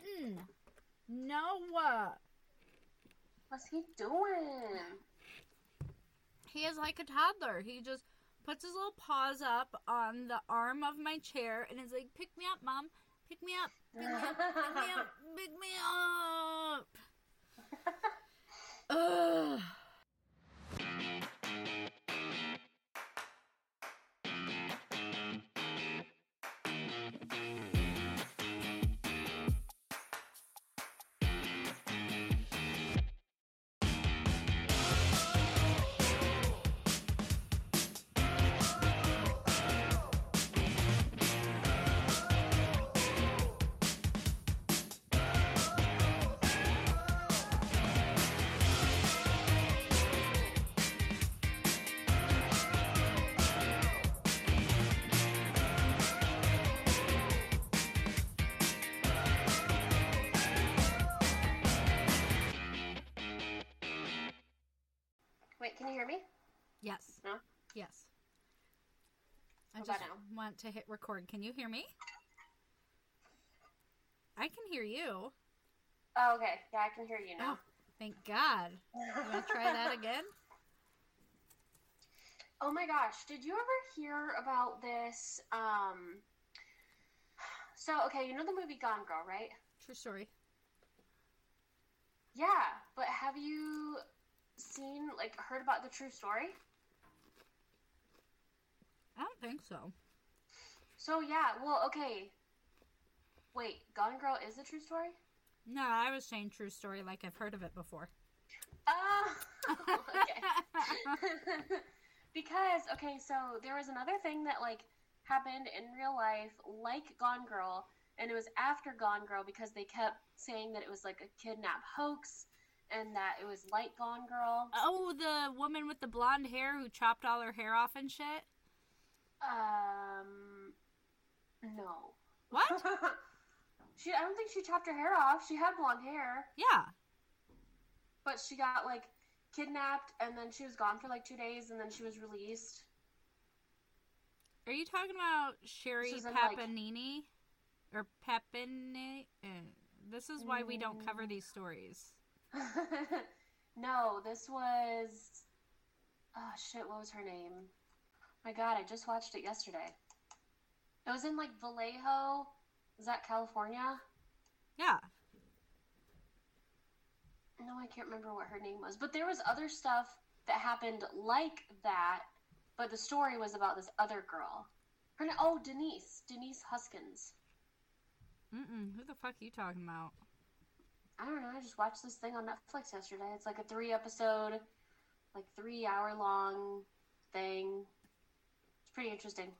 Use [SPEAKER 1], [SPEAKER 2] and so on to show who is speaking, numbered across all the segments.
[SPEAKER 1] kitten. No.
[SPEAKER 2] What's he doing?
[SPEAKER 1] He is like a toddler. He just puts his little paws up on the arm of my chair and is like, "Pick me up, mom. Pick me up. Pick me up. Pick me up. Pick me up." Ugh.
[SPEAKER 2] Wait, can
[SPEAKER 1] want to hit record. Can you hear me? I can hear you.
[SPEAKER 2] Oh, okay. Yeah, I can hear you now.
[SPEAKER 1] Oh, thank God. You want to try that again?
[SPEAKER 2] Oh my gosh, did you ever hear about this? Um, so, okay, you know the movie Gone Girl, right?
[SPEAKER 1] True story.
[SPEAKER 2] Yeah, but have you seen, like, heard about the true story?
[SPEAKER 1] I don't think so.
[SPEAKER 2] So, yeah, well, okay. Wait, Gone Girl is a true story?
[SPEAKER 1] No, I was saying true story like I've heard of it before.
[SPEAKER 2] Oh, okay. because, okay, so there was another thing that, like, happened in real life, like Gone Girl, and it was after Gone Girl because they kept saying that it was, like, a kidnap hoax and that it was like Gone Girl.
[SPEAKER 1] Oh, the woman with the blonde hair who chopped all her hair off and shit?
[SPEAKER 2] Um, no.
[SPEAKER 1] What?
[SPEAKER 2] she, I don't think she chopped her hair off. She had blonde hair,
[SPEAKER 1] yeah.
[SPEAKER 2] but she got, like, kidnapped and then she was gone for, like, two days and then she was released.
[SPEAKER 1] Are you talking about Sherri
[SPEAKER 2] This is in, like-
[SPEAKER 1] Papanini? Or Papini? Uh, this is why we don't cover these stories.
[SPEAKER 2] no, this was. Oh shit! What was her name? My God, I just watched it yesterday. It was in like Vallejo. Is that California?
[SPEAKER 1] Yeah.
[SPEAKER 2] No, I can't remember what her name was. But there was other stuff that happened like that. But the story was about this other girl. Her name. Oh, Denise. Denise Huskins.
[SPEAKER 1] Mm-mm. Who the fuck are you talking about?
[SPEAKER 2] I don't know. I just watched this thing on Netflix yesterday. It's like a three episode, like three hour long thing. It's pretty interesting.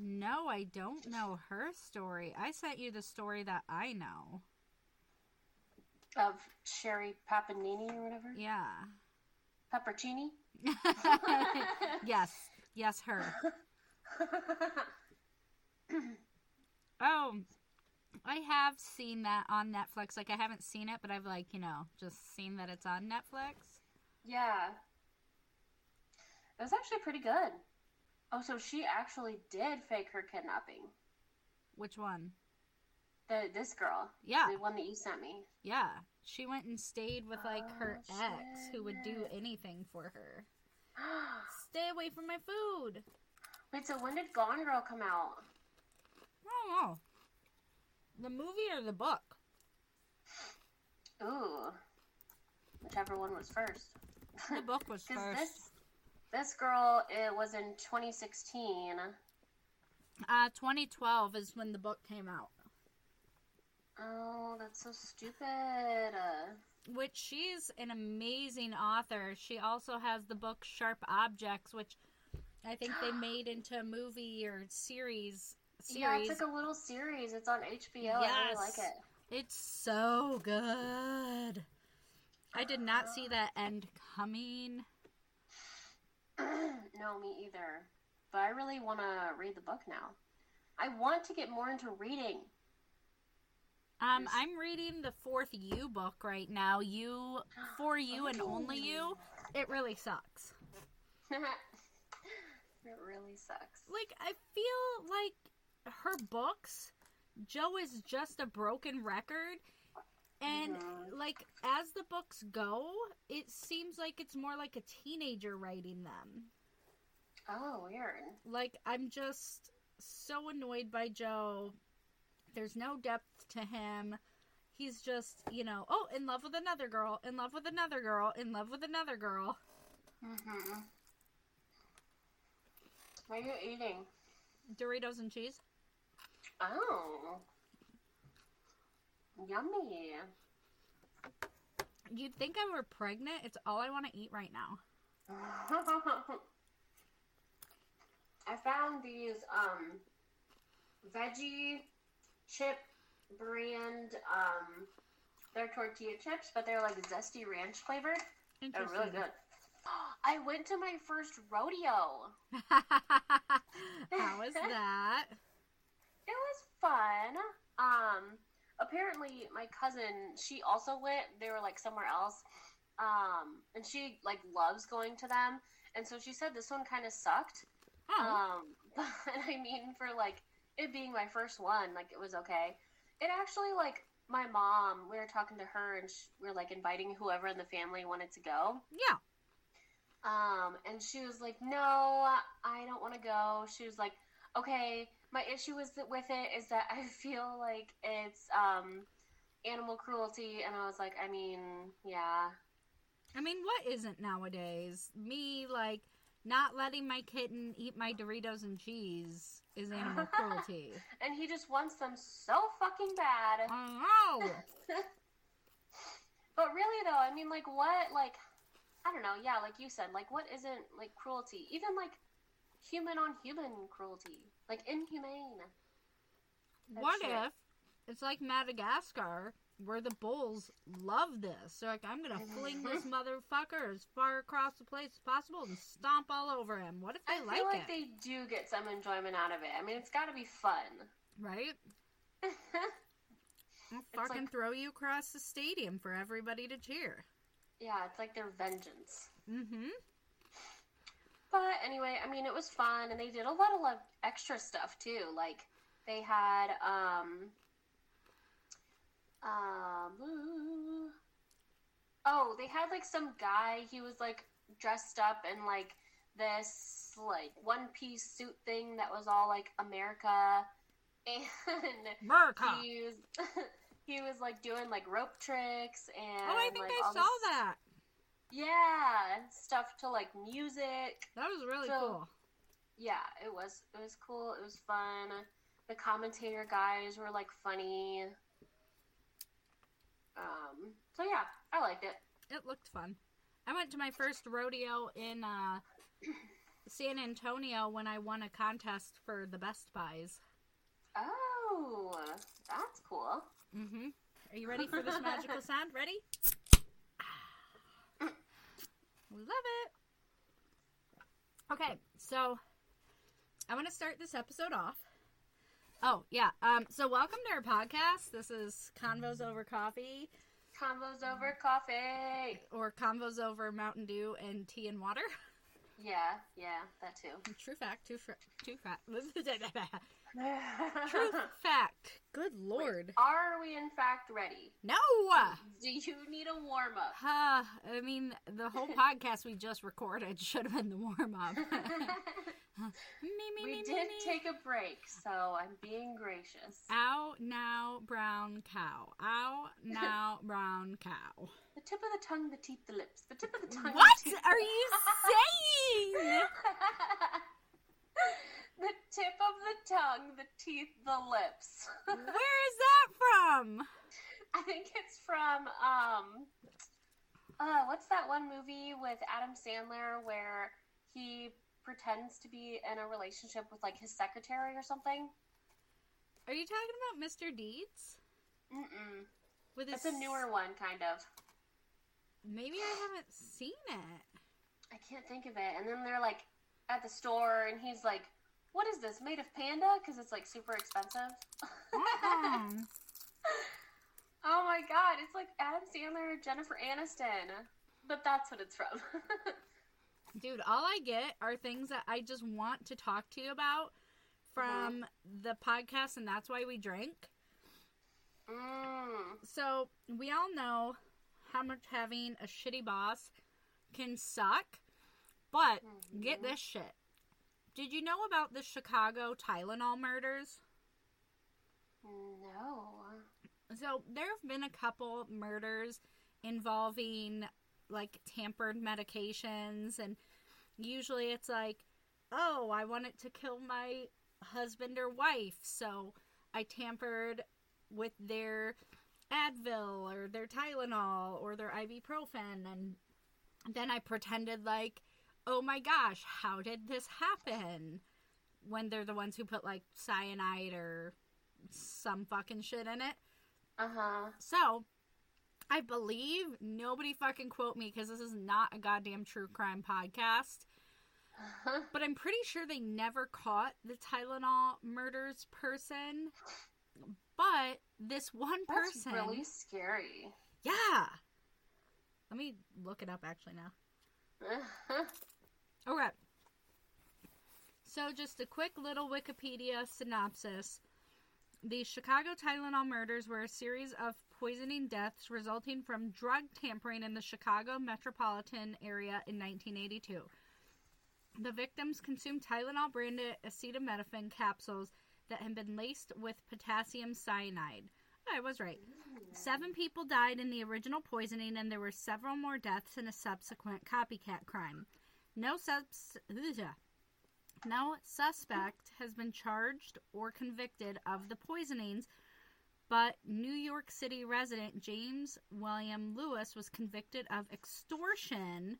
[SPEAKER 1] No, I don't know her story. I sent you the story that I know.
[SPEAKER 2] Of Sherri Papanini or whatever.
[SPEAKER 1] Yeah.
[SPEAKER 2] Peppercini.
[SPEAKER 1] yes. Yes, her. Oh, I have seen that on Netflix. Like, I haven't seen it, but I've, like, you know, just seen that it's on Netflix.
[SPEAKER 2] yeah. It was actually pretty good. Oh, so she actually did fake her kidnapping.
[SPEAKER 1] Which one?
[SPEAKER 2] The this girl.
[SPEAKER 1] Yeah.
[SPEAKER 2] The one that you sent me.
[SPEAKER 1] Yeah. She went and stayed with, like, her
[SPEAKER 2] Oh,
[SPEAKER 1] ex who would do anything for her. Stay away from my food.
[SPEAKER 2] Wait, so when did Gone Girl come out?
[SPEAKER 1] I don't know. The movie or the book?
[SPEAKER 2] Ooh. Whichever one was first.
[SPEAKER 1] The book was first.
[SPEAKER 2] this this girl it was in 2016.
[SPEAKER 1] Uh, 2012 is when the book came out.
[SPEAKER 2] Oh, that's so stupid.
[SPEAKER 1] Which she's an amazing author. She also has the book Sharp Objects, which I think they made into a movie or series.
[SPEAKER 2] yeah, it's like a little series. It's on HBO. Yes. I really like it.
[SPEAKER 1] It's so good. I did not see that end coming.
[SPEAKER 2] no, me either. But I really want to read the book now. I want to get more into reading.
[SPEAKER 1] Um, I'm reading the fourth You book right now. You, for you and only you. It really sucks.
[SPEAKER 2] it really sucks.
[SPEAKER 1] Like I feel like her books, Joe is just a broken record, And
[SPEAKER 2] Mhm.
[SPEAKER 1] like as the books go, it seems like it's more like a teenager writing them.
[SPEAKER 2] Oh, weird.
[SPEAKER 1] Like I'm just so annoyed by Joe. There's no depth to him. He's just, you know, oh, in love with another girl, in love with another girl, in love with another girl.
[SPEAKER 2] Mm-hmm. What are you eating?
[SPEAKER 1] Doritos and cheese.
[SPEAKER 2] Oh. Yummy.
[SPEAKER 1] You'd think I were pregnant. It's all I want to eat right now.
[SPEAKER 2] I found these um veggie chip brand um they're tortilla chips, but they're like zesty ranch flavored. They're really good. I went to my first rodeo.
[SPEAKER 1] How was that?
[SPEAKER 2] It was fun. Um, apparently my cousin, she also went. They were like somewhere else. Um, and she like loves going to them. And so she said this one kind of sucked.
[SPEAKER 1] Oh,
[SPEAKER 2] Um, but I mean, for like it being my first one, like it was okay. It actually like my mom. We were talking to her, and sh we are like inviting whoever in the family wanted to go.
[SPEAKER 1] yeah.
[SPEAKER 2] Um, and she was like, "No, I don't want to go." She was like, "Okay, my issue is that with it is that I feel like it's um animal cruelty." And I was like, "I mean, yeah,
[SPEAKER 1] I mean, what isn't nowadays? Me, like, not letting my kitten eat my Doritos and cheese is animal cruelty.
[SPEAKER 2] and he just wants them so fucking bad."
[SPEAKER 1] Oh, no.
[SPEAKER 2] But really, though, I mean, like, what, like, I don't know, yeah, like you said, like, what isn't, like, cruelty? Even, like, human on human cruelty. Like, inhumane.
[SPEAKER 1] What
[SPEAKER 2] shit.
[SPEAKER 1] if it's like Madagascar, where the bulls love this? They're like, I'm gonna fling this motherfucker as far across the place as possible and stomp all over him. What if they like it?
[SPEAKER 2] I
[SPEAKER 1] like
[SPEAKER 2] feel like
[SPEAKER 1] it?
[SPEAKER 2] they do get some enjoyment out of it. I mean, it's got to be fun.
[SPEAKER 1] Right? I'll fucking
[SPEAKER 2] like-
[SPEAKER 1] throw you across the stadium for everybody to cheer.
[SPEAKER 2] yeah, it's like their vengeance.
[SPEAKER 1] Mm-hmm.
[SPEAKER 2] But anyway, I mean, it was fun, and they did a lot of like extra stuff too. Like they had um um oh, they had like some guy. He was like dressed up in like this like one piece suit thing that was all like America, and
[SPEAKER 1] America.
[SPEAKER 2] he was he was like doing like rope tricks and
[SPEAKER 1] oh, I think
[SPEAKER 2] like,
[SPEAKER 1] I saw
[SPEAKER 2] this-
[SPEAKER 1] that.
[SPEAKER 2] Yeah, and stuff to like music.
[SPEAKER 1] That was really
[SPEAKER 2] So-
[SPEAKER 1] cool.
[SPEAKER 2] Yeah, it was it was cool. It was fun. The commentator guys were like funny. Um, so yeah, I liked it.
[SPEAKER 1] It looked fun. I went to my first rodeo in uh, San Antonio when I won a contest for the Best Buys.
[SPEAKER 2] Oh, that's cool.
[SPEAKER 1] Mm-hmm. Are you ready for this magical sound? Ready? Love it. Okay, so I want to start this episode off. Oh yeah. Um. So welcome to our podcast. This is Convos over coffee,
[SPEAKER 2] Convos over coffee.
[SPEAKER 1] or Convos over Mountain Dew and tea and water.
[SPEAKER 2] Yeah, yeah, that too.
[SPEAKER 1] True fact. True. Fr- true fact. True fact. Good lord.
[SPEAKER 2] Are we in fact ready?
[SPEAKER 1] No.
[SPEAKER 2] Do you need a warm up?
[SPEAKER 1] Uh, I mean, the whole podcast we just recorded should have been the warm up. me, me,
[SPEAKER 2] we
[SPEAKER 1] me,
[SPEAKER 2] did
[SPEAKER 1] me,
[SPEAKER 2] take a break, so I'm being gracious.
[SPEAKER 1] Ow, now, brown cow. Ow, now, brown cow.
[SPEAKER 2] The tip of the tongue, the teeth, the lips. The tip of the tongue.
[SPEAKER 1] What
[SPEAKER 2] the
[SPEAKER 1] are you saying?
[SPEAKER 2] The tip of the tongue, the teeth, the lips.
[SPEAKER 1] Where is that from?
[SPEAKER 2] I think it's from um uh what's that one movie with Adam Sandler where he pretends to be in a relationship with like his secretary or something?
[SPEAKER 1] Are you talking about Mr. Deeds?
[SPEAKER 2] Mm-mm.
[SPEAKER 1] With his...
[SPEAKER 2] It's a newer one kind of.
[SPEAKER 1] Maybe I haven't seen it.
[SPEAKER 2] I can't think of it. And then they're like at the store and he's like, "What is this? Made of panda?" cuz it's like super expensive. Oh my god, it's like Adam Sandler or Jennifer Aniston. But that's what it's from.
[SPEAKER 1] Dude, all I get are things that I just want to talk to you about from the podcast, and that's why we drink.
[SPEAKER 2] mm.
[SPEAKER 1] So, we all know how much having a shitty boss can suck, but get
[SPEAKER 2] Mhm.
[SPEAKER 1] this shit. Did you know about the Chicago Tylenol murders?
[SPEAKER 2] No.
[SPEAKER 1] So there have been a couple murders involving like tampered medications, and usually it's like, oh, I wanted to kill my husband or wife, so I tampered with their Advil or their Tylenol or their ibuprofen, and then I pretended like, oh my gosh, how did this happen? When they're the ones who put like cyanide or some fucking shit in it.
[SPEAKER 2] Uh huh.
[SPEAKER 1] So, I believe nobody fucking quote me because this is not a goddamn true crime podcast. But I'm pretty sure they never caught the Tylenol murders person. But this one
[SPEAKER 2] That's
[SPEAKER 1] person,
[SPEAKER 2] really scary.
[SPEAKER 1] yeah. Let me look it up actually now. Okay. So, just a quick little Wikipedia synopsis. The Chicago Tylenol murders were a series of poisoning deaths resulting from drug tampering in the Chicago metropolitan area in 1982. The victims consumed Tylenol branded acetaminophen capsules that had been laced with potassium cyanide. I was right. Seven people died in the original poisoning, and there were several more deaths in a subsequent copycat crime. No subs- no suspect has been charged or convicted of the poisonings, but New York City resident James William Lewis was convicted of extortion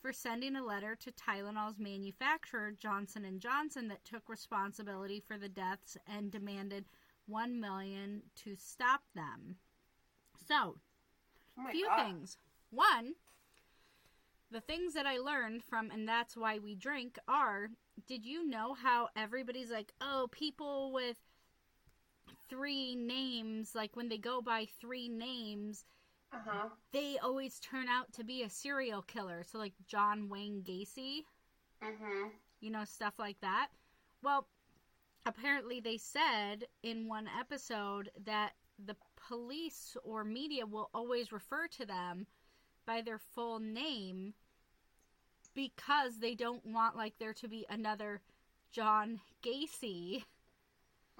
[SPEAKER 1] for sending a letter to Tylenol's manufacturer Johnson and Johnson that took responsibility for the deaths and demanded 1 million to stop them. So,
[SPEAKER 2] Oh
[SPEAKER 1] few
[SPEAKER 2] God.
[SPEAKER 1] things. One, the things that I learned from and that's why we drink are did you know how everybody's like, "Oh, people with three names, like when they go by three names,
[SPEAKER 2] Uh huh.
[SPEAKER 1] they always turn out to be a serial killer." So like John Wayne Gacy,
[SPEAKER 2] Mhm.
[SPEAKER 1] you know, stuff like that. Well, apparently they said in one episode that the police or media will always refer to them by their full name because they don't want like there to be another John Gacy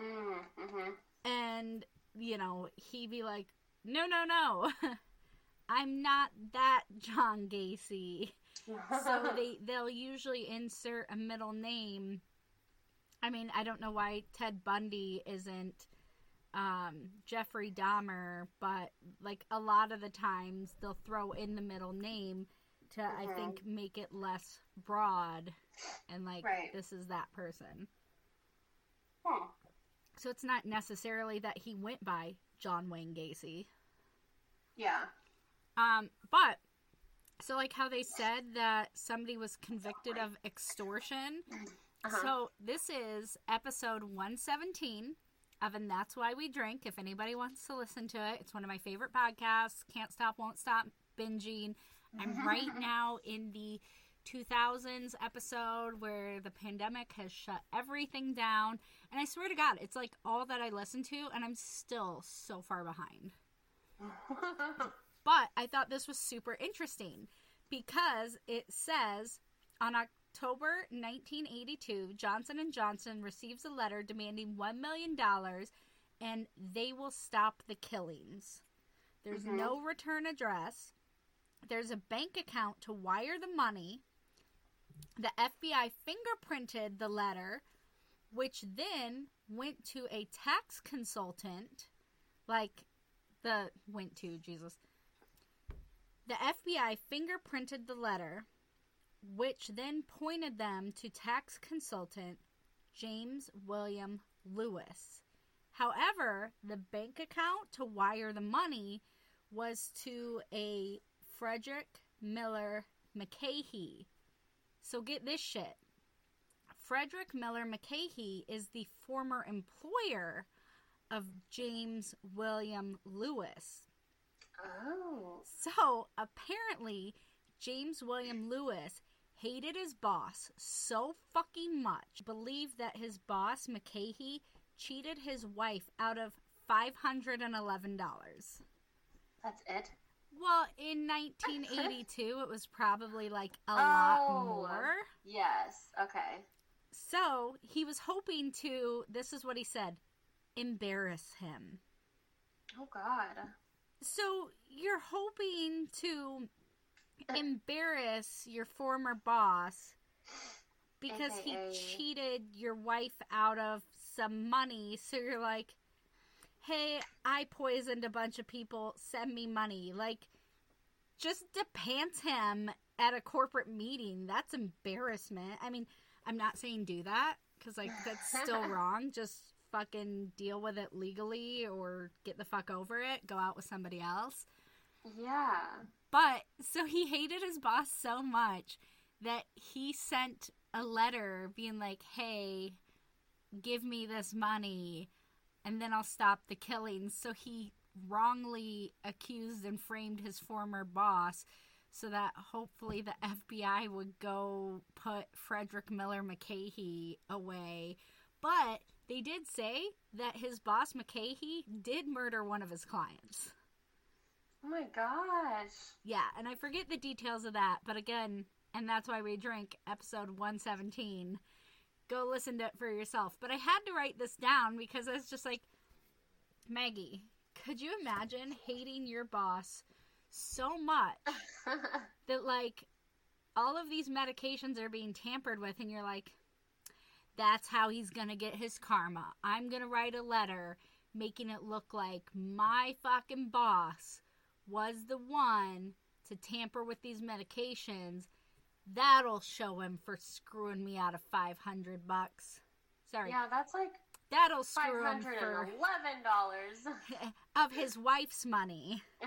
[SPEAKER 2] Mm. Mhm.
[SPEAKER 1] and you know he'd be like no no no I'm not that John Gacy so they they'll usually insert a middle name. I mean, I don't know why Ted Bundy isn't um, Jeffrey Dahmer, but like a lot of the times they'll throw in the middle name to I
[SPEAKER 2] Mhm.
[SPEAKER 1] think make it less broad and like
[SPEAKER 2] Right.
[SPEAKER 1] this is that person.
[SPEAKER 2] Hmm.
[SPEAKER 1] So it's not necessarily that he went by John Wayne Gacy.
[SPEAKER 2] Yeah.
[SPEAKER 1] Um, but so like how they said that somebody was convicted of extortion.
[SPEAKER 2] Uh-huh.
[SPEAKER 1] So this is episode 117 of And That's Why We Drink. If anybody wants to listen to it, it's one of my favorite podcasts. Can't stop, won't stop binging. I'm right now in the 2000s episode where the pandemic has shut everything down. And I swear to God, it's like all that I listen to, and I'm still so far behind. But I thought this was super interesting because it says on October 1982, Johnson and Johnson receives a letter demanding 1 million dollars and they will stop the killings. There's
[SPEAKER 2] Mhm.
[SPEAKER 1] no return address. There's a bank account to wire the money. The FBI fingerprinted the letter which then went to a tax consultant like the went to Jesus the FBI fingerprinted the letter, which then pointed them to tax consultant James William Lewis. However, the bank account to wire the money was to a Frederick Miller McCahey. So get this shit. Frederick Miller McCahey is the former employer of James William Lewis.
[SPEAKER 2] oh.
[SPEAKER 1] So apparently, James William Lewis hated his boss so fucking much, believed that his boss, McCahey, cheated his wife out of $511.
[SPEAKER 2] That's it.
[SPEAKER 1] Well, in 1982, it was probably like a lot
[SPEAKER 2] Oh.
[SPEAKER 1] more.
[SPEAKER 2] Yes. Okay.
[SPEAKER 1] So he was hoping to, this is what he said, embarrass him.
[SPEAKER 2] Oh God.
[SPEAKER 1] So you're hoping to embarrass your former boss because he cheated your wife out of some money. So you're like, hey, I poisoned a bunch of people, send me money. Like, just to pants him at a corporate meeting. That's embarrassment. I mean, I'm not saying do that because, like, that's still wrong. Just fucking deal with it legally or get the fuck over it. Go out with somebody else.
[SPEAKER 2] Yeah.
[SPEAKER 1] But so he hated his boss so much that he sent a letter being like, "Hey, give me this money and then I'll stop the killings." So he wrongly accused and framed his former boss so that hopefully the FBI would go put Frederick Miller McCahey away. But they did say that his boss McCahey did murder one of his clients.
[SPEAKER 2] Oh my gosh.
[SPEAKER 1] Yeah, and I forget the details of that, but again, and that's why we drink episode 117. Go listen to it for yourself. But I had to write this down because I was just like, Maggie, could you imagine hating your boss so much that, like, all of these medications are being tampered with, and you're like, that's how he's gonna get his karma. I'm gonna write a letter making it look like my fucking boss was the one to tamper with these medications. That'll show him for screwing me out of 500 bucks. Sorry.
[SPEAKER 2] yeah, that's like
[SPEAKER 1] That'll screw him for
[SPEAKER 2] eleven dollars.
[SPEAKER 1] of his wife's money.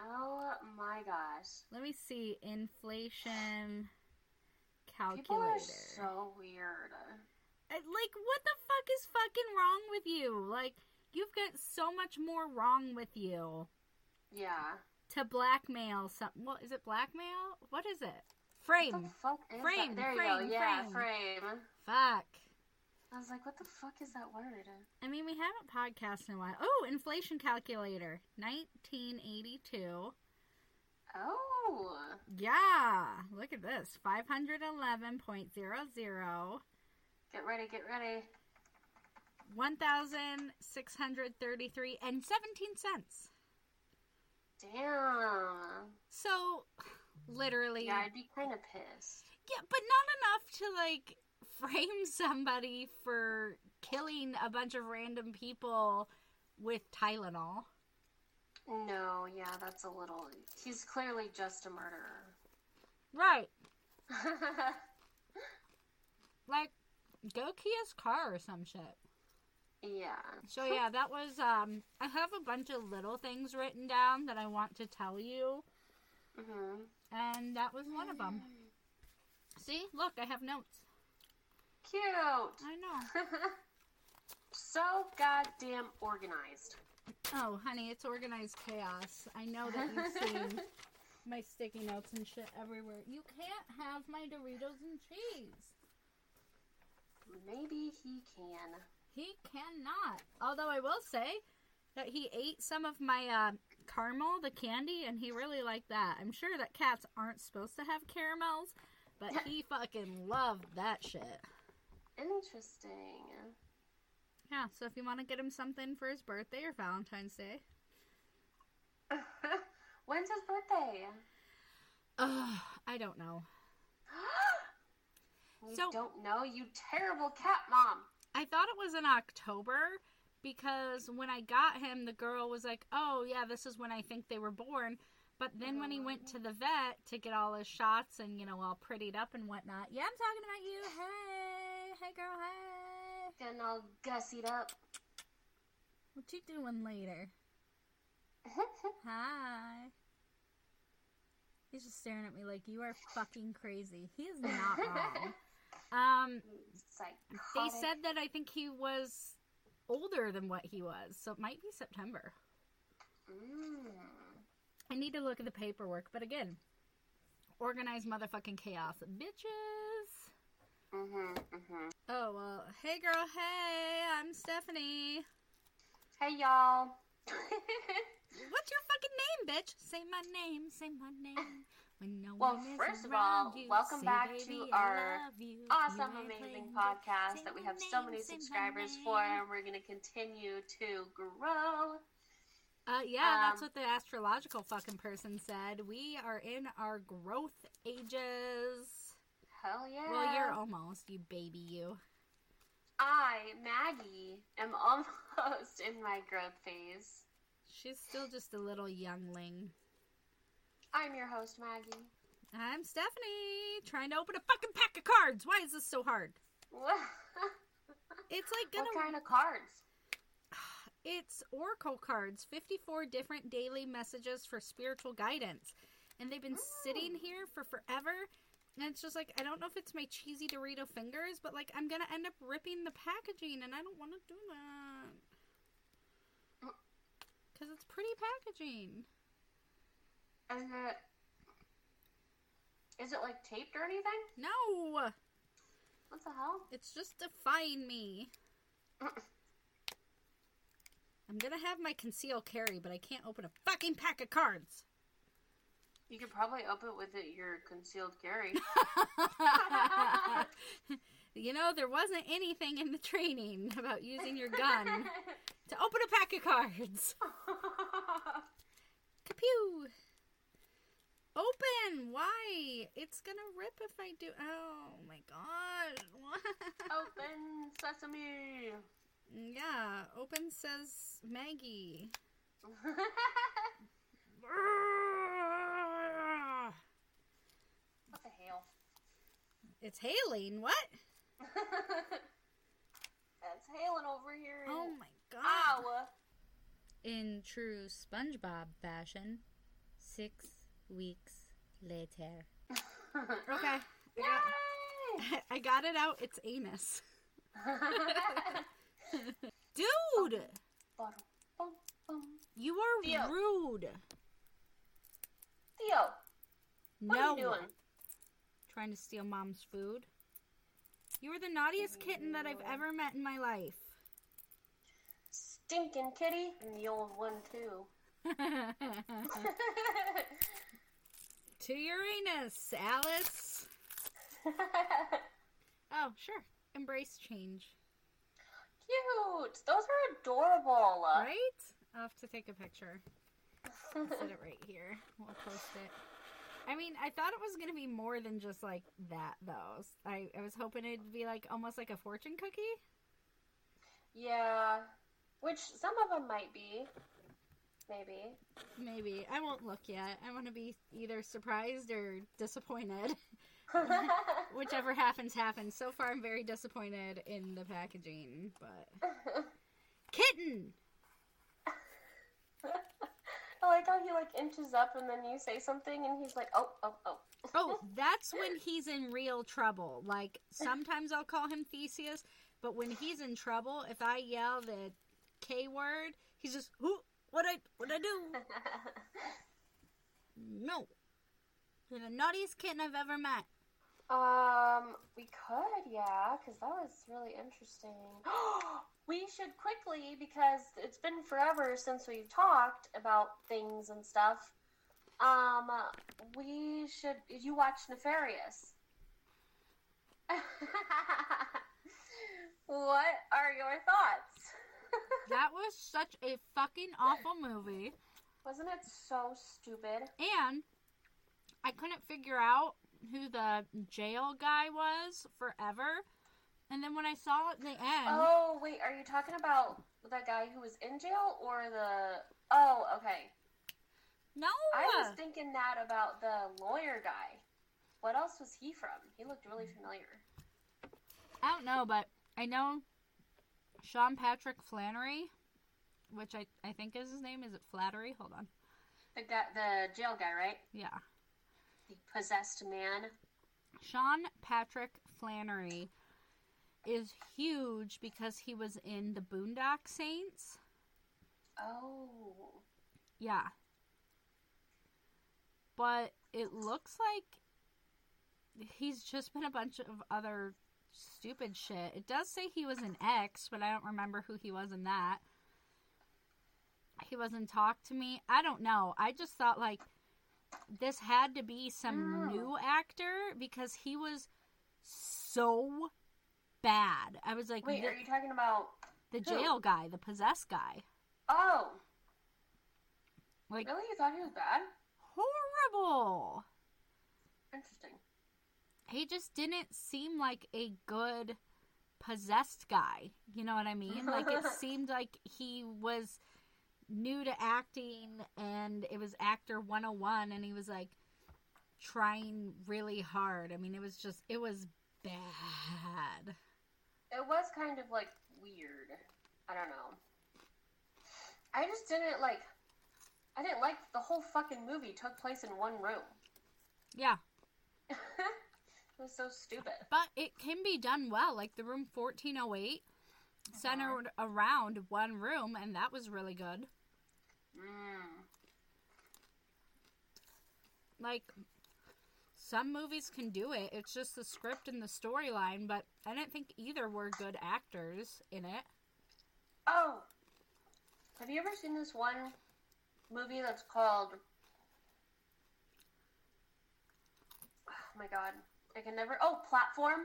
[SPEAKER 2] oh my gosh.
[SPEAKER 1] Let me see inflation
[SPEAKER 2] People
[SPEAKER 1] calculator.
[SPEAKER 2] are so weird.
[SPEAKER 1] Uh, like what the fuck is fucking wrong with you? Like you've got so much more wrong with you
[SPEAKER 2] Yeah.
[SPEAKER 1] to blackmail some what is it blackmail? What is it? Frame.
[SPEAKER 2] the fuck is
[SPEAKER 1] Frame,
[SPEAKER 2] that? There you
[SPEAKER 1] frame,
[SPEAKER 2] go. Yeah,
[SPEAKER 1] frame.
[SPEAKER 2] frame.
[SPEAKER 1] Fuck.
[SPEAKER 2] I was like, what the fuck is that word?
[SPEAKER 1] I mean, we haven't podcasted in a while. Oh, inflation calculator, 1982.
[SPEAKER 2] Oh.
[SPEAKER 1] Yeah, look at this, 511.00,
[SPEAKER 2] Get ready, get ready.
[SPEAKER 1] 1,633 and 17 cents.
[SPEAKER 2] Damn.
[SPEAKER 1] So, literally,
[SPEAKER 2] Yeah, I'd be kind of pissed.
[SPEAKER 1] yeah, but not enough to like frame somebody for killing a bunch of random people with Tylenol.
[SPEAKER 2] No, yeah, that's a little. He's clearly just a murderer.
[SPEAKER 1] Right. Like, go Kia's car or some shit.
[SPEAKER 2] Yeah.
[SPEAKER 1] So yeah, that was um I have a bunch of little things written down that I want to tell you
[SPEAKER 2] hmm
[SPEAKER 1] and that was one of them. See? Look, I have notes.
[SPEAKER 2] Cute.
[SPEAKER 1] I know.
[SPEAKER 2] so goddamn organized.
[SPEAKER 1] Oh, honey, it's organized chaos. I know that you've seen my sticky notes and shit everywhere. You can't have my Doritos and cheese.
[SPEAKER 2] Maybe he can.
[SPEAKER 1] He cannot. Although I will say that he ate some of my uh, caramel, the candy, and he really liked that. I'm sure that cats aren't supposed to have caramels, but he fucking loved that shit.
[SPEAKER 2] Interesting.
[SPEAKER 1] Yeah, so if you want to get him something for his birthday or Valentine's Day,
[SPEAKER 2] When's his birthday?
[SPEAKER 1] ugh, I don't know.
[SPEAKER 2] you
[SPEAKER 1] So-
[SPEAKER 2] don't know, you terrible cat mom.
[SPEAKER 1] I thought it was in October because when I got him, the girl was like, "Oh yeah, this is when I think they were born." But then when he went to the vet to get all his shots and you know all prettied up and whatnot, yeah, I'm talking about you. Hey, hey, girl, hey.
[SPEAKER 2] Getting all gussied up.
[SPEAKER 1] What you doing later? Hi. He's just staring at me like you are fucking crazy. He is not wrong. Um, they said that I think he was older than what he was, so it might be September.
[SPEAKER 2] Mm.
[SPEAKER 1] I need to look at the paperwork, but again, organized motherfucking chaos, bitches.
[SPEAKER 2] Mhm. Mhm.
[SPEAKER 1] Oh well, hey girl, hey, I'm Stephanie.
[SPEAKER 2] Hey y'all.
[SPEAKER 1] What's your fucking name, bitch? Say my name, say my name. No
[SPEAKER 2] Well, first of all, welcome
[SPEAKER 1] say,
[SPEAKER 2] back
[SPEAKER 1] "Baby,
[SPEAKER 2] to our awesome, amazing podcast that we have so many subscribers for, and we're going to continue to grow.
[SPEAKER 1] Uh, yeah, that's
[SPEAKER 2] Um,
[SPEAKER 1] what the astrological fucking person said. We are in our growth ages.
[SPEAKER 2] Hell yeah.
[SPEAKER 1] Well, you're almost, you baby, you.
[SPEAKER 2] I, Maggie, am almost in my growth phase.
[SPEAKER 1] She's still just a little youngling.
[SPEAKER 2] I'm your host, Maggie.
[SPEAKER 1] I'm Stephanie, trying to open a fucking pack of cards. Why is this so hard? It's like gonna.
[SPEAKER 2] kind of cards?
[SPEAKER 1] It's oracle cards, 54 different daily messages for spiritual guidance. And they've been sitting here for forever. And it's just like, I don't know if it's my cheesy Dorito fingers, but like, I'm gonna end up ripping the packaging, and I don't want to do that. Mm. Because it's pretty packaging.
[SPEAKER 2] Is it? Is it like taped or anything?
[SPEAKER 1] No!
[SPEAKER 2] What the hell?
[SPEAKER 1] It's just defying me. I'm gonna have my conceal carry, but I can't open a fucking pack of cards.
[SPEAKER 2] You could probably open it with it, your concealed carry.
[SPEAKER 1] you know, there wasn't anything in the training about using your gun to open a pack of cards. Kapew! Open! Why? It's gonna rip if I do. Oh my god.
[SPEAKER 2] Open sesame.
[SPEAKER 1] yeah, open says Maggie.
[SPEAKER 2] what the hell?
[SPEAKER 1] It's hailing. What?
[SPEAKER 2] it's hailing over here.
[SPEAKER 1] Oh my god.
[SPEAKER 2] Iowa.
[SPEAKER 1] In true SpongeBob fashion, six weeks later. Okay.
[SPEAKER 2] Yay!
[SPEAKER 1] I got it out. It's anus. Dude! You are
[SPEAKER 2] Theo.
[SPEAKER 1] rude.
[SPEAKER 2] Theo, what
[SPEAKER 1] no.
[SPEAKER 2] are you doing?
[SPEAKER 1] Trying to steal mom's food. You are the naughtiest kitten that I've ever met in my life.
[SPEAKER 2] Stinking kitty. And the old one, too.
[SPEAKER 1] To Uranus, Alice. Oh, sure. Embrace change.
[SPEAKER 2] Cute. Those are adorable.
[SPEAKER 1] Right? I'll have to take a picture. I'll set it right here. We'll post it. I mean, I thought it was gonna be more than just like that, though. I, I was hoping it'd be like almost like a fortune cookie.
[SPEAKER 2] yeah. Which some of them might be. Maybe.
[SPEAKER 1] Maybe I won't look yet. I want to be either surprised or disappointed. Whichever happens, happens. So far, I'm very disappointed in the packaging, but kitten.
[SPEAKER 2] Oh, I like how he like inches up and then you say something and he's like, oh, oh, oh.
[SPEAKER 1] Oh, that's when he's in real trouble. Like sometimes I'll call him Theseus, but when he's in trouble, if I yell the K word, he's just, "Who? What I? What I do? No, you're the naughtiest kitten I've ever met."
[SPEAKER 2] um, we could, yeah, because that was really interesting. we should quickly, because it's been forever since we've talked about things and stuff. Um, we should. You watch Nefarious. what are your thoughts?
[SPEAKER 1] That was such a fucking awful movie,
[SPEAKER 2] Wasn't it so stupid?
[SPEAKER 1] and I couldn't figure out who the jail guy was forever. And then when I saw it at the end,
[SPEAKER 2] Oh, wait, are you talking about that guy who was in jail or the. Oh, okay.
[SPEAKER 1] no,
[SPEAKER 2] I was thinking that about the lawyer guy. What else was he from? He looked really familiar.
[SPEAKER 1] I don't know, but I know Sean Patrick Flanery, which I, I think is his name. Is it Flattery? Hold on.
[SPEAKER 2] The guy, the jail guy, right?
[SPEAKER 1] Yeah.
[SPEAKER 2] The possessed man.
[SPEAKER 1] Sean Patrick Flanery is huge because he was in the Boondock Saints.
[SPEAKER 2] Oh.
[SPEAKER 1] Yeah. But it looks like he's just been a bunch of other stupid shit. It does say he was an ex, but I don't remember who he was in that. he wasn't talk to me. I don't know. I just thought like this had to be some
[SPEAKER 2] Oh.
[SPEAKER 1] new actor because he was so bad. I was like,
[SPEAKER 2] Wait, are you talking about?
[SPEAKER 1] the
[SPEAKER 2] who?
[SPEAKER 1] jail guy, the possessed guy.
[SPEAKER 2] Oh,
[SPEAKER 1] Like
[SPEAKER 2] really? You thought he was bad?
[SPEAKER 1] horrible.
[SPEAKER 2] Interesting.
[SPEAKER 1] He just didn't seem like a good possessed guy. You know what I mean? Like it seemed like he was new to acting and it was actor 101 and he was like trying really hard. I mean, it was just it was bad.
[SPEAKER 2] It was kind of like weird. I don't know. I just didn't like. I didn't like the whole fucking movie took place in one room.
[SPEAKER 1] Yeah,
[SPEAKER 2] it was so stupid.
[SPEAKER 1] but it can be done well. Like the room 1408 centered around one room and that was really good.
[SPEAKER 2] Mm.
[SPEAKER 1] like some movies can do it. It's just the script and the storyline, but I didn't think either were good actors in it.
[SPEAKER 2] Oh, have you ever seen this one movie that's called? Oh my god, I can never. Oh, Platform.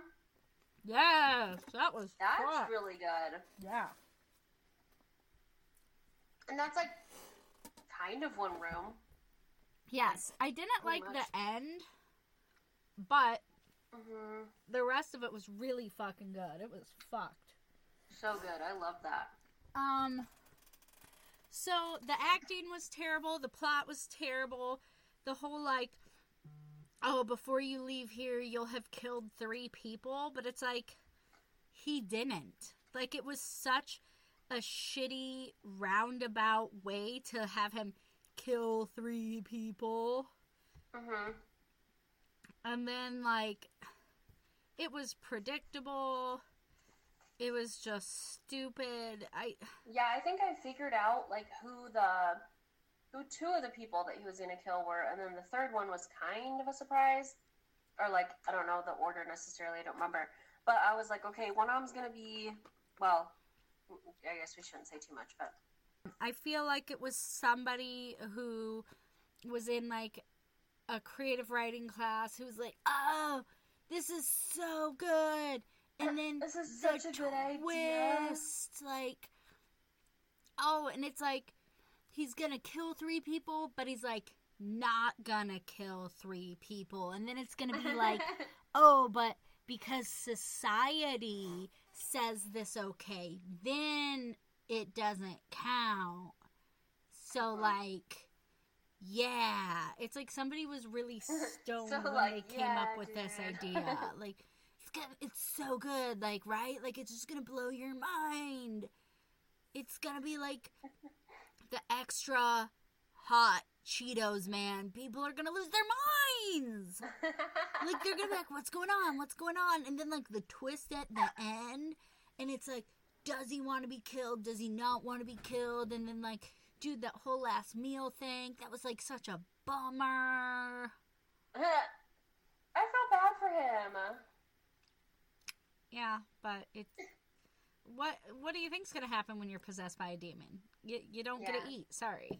[SPEAKER 1] Yes, that was
[SPEAKER 2] That's
[SPEAKER 1] fuck.
[SPEAKER 2] really good.
[SPEAKER 1] yeah.
[SPEAKER 2] And that's like kind of one room.
[SPEAKER 1] Yes, I didn't like
[SPEAKER 2] much.
[SPEAKER 1] the end, but
[SPEAKER 2] hmm
[SPEAKER 1] the rest of it was really fucking good. It was fucked.
[SPEAKER 2] So good. I love that.
[SPEAKER 1] Um so the acting was terrible, the plot was terrible, the whole like oh, before you leave here you'll have killed 3 people, but it's like he didn't. Like it was such a shitty roundabout way to have him kill 3 people.
[SPEAKER 2] hmm
[SPEAKER 1] And then like it was predictable. It was just stupid. I
[SPEAKER 2] Yeah, I think I figured out like who the who two of the people that he was gonna kill were, and then the third one was kind of a surprise, or like I don't know the order necessarily. I don't remember, but I was like, okay, one of them's gonna be well. I guess we shouldn't say too much, but
[SPEAKER 1] I feel like it was somebody who was in like a creative writing class who was like, "Oh, this is so good," and then
[SPEAKER 2] This is
[SPEAKER 1] the
[SPEAKER 2] such a good idea.
[SPEAKER 1] twist, like, oh, and it's like he's gonna kill three people, but he's like not gonna kill three people, and then it's gonna be like, oh, but because society says this okay, then it doesn't count. So like yeah, it's like somebody was really stoned when
[SPEAKER 2] like,
[SPEAKER 1] they came
[SPEAKER 2] yeah,
[SPEAKER 1] up with this idea. like it's gonna, it's so good, like right? Like it's just gonna blow your mind. It's gonna be like the extra hot Cheetos, man. People are gonna lose their minds like they're gonna be like, "What's going on? What's going on?" And then like the twist at the end, and it's like, does he want to be killed? Does he not want to be killed? And then like, dude, that whole last meal thing, that was like such a bummer.
[SPEAKER 2] I felt bad for him.
[SPEAKER 1] Yeah, but it's what what do you think's gonna happen when you're possessed by a demon? You you don't get to eat. Sorry.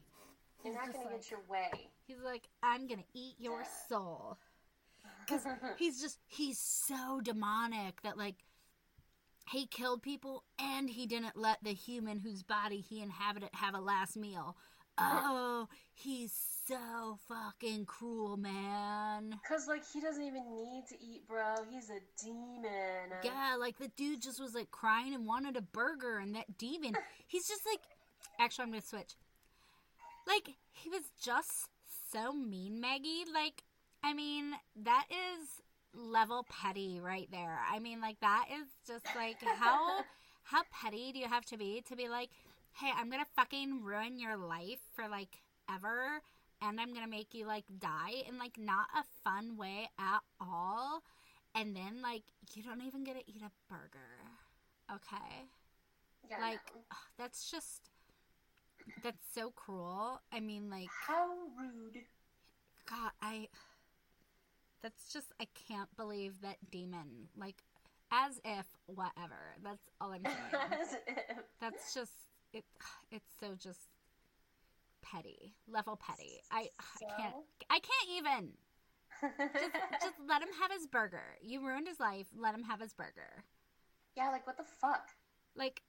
[SPEAKER 2] You're
[SPEAKER 1] He's
[SPEAKER 2] not gonna
[SPEAKER 1] like-
[SPEAKER 2] get your way.
[SPEAKER 1] He's like, I'm gonna eat your soul. Because he's just he's so demonic that like he killed people and he didn't let the human whose body he inhabited have a last meal oh he's so fucking cruel man
[SPEAKER 2] Cause like he doesn't even need to eat, bro. He's a demon.
[SPEAKER 1] yeah like the dude just was like crying and wanted a burger and that demon he's just like actually i'm gonna switch. Like he was just so mean maggie. Like i mean that is level petty right there. I mean like that is just like how how petty do you have to be to be like hey i'm gonna fucking ruin your life for like ever and i'm gonna make you like die in like not a fun way at all. And then like you don't even get to eat a burger. Okay?
[SPEAKER 2] Yeah,
[SPEAKER 1] like
[SPEAKER 2] no.
[SPEAKER 1] ugh, that's just that's so cruel i mean like
[SPEAKER 2] how rude.
[SPEAKER 1] god i that's just i can't believe that demon like as if whatever that's all i'm saying that's just it it's so just petty, level petty. I,
[SPEAKER 2] So?
[SPEAKER 1] I can't. I can't even. Just, just let him have his burger. You ruined his life. Let him have his burger.
[SPEAKER 2] yeah, like what the fuck?
[SPEAKER 1] Like,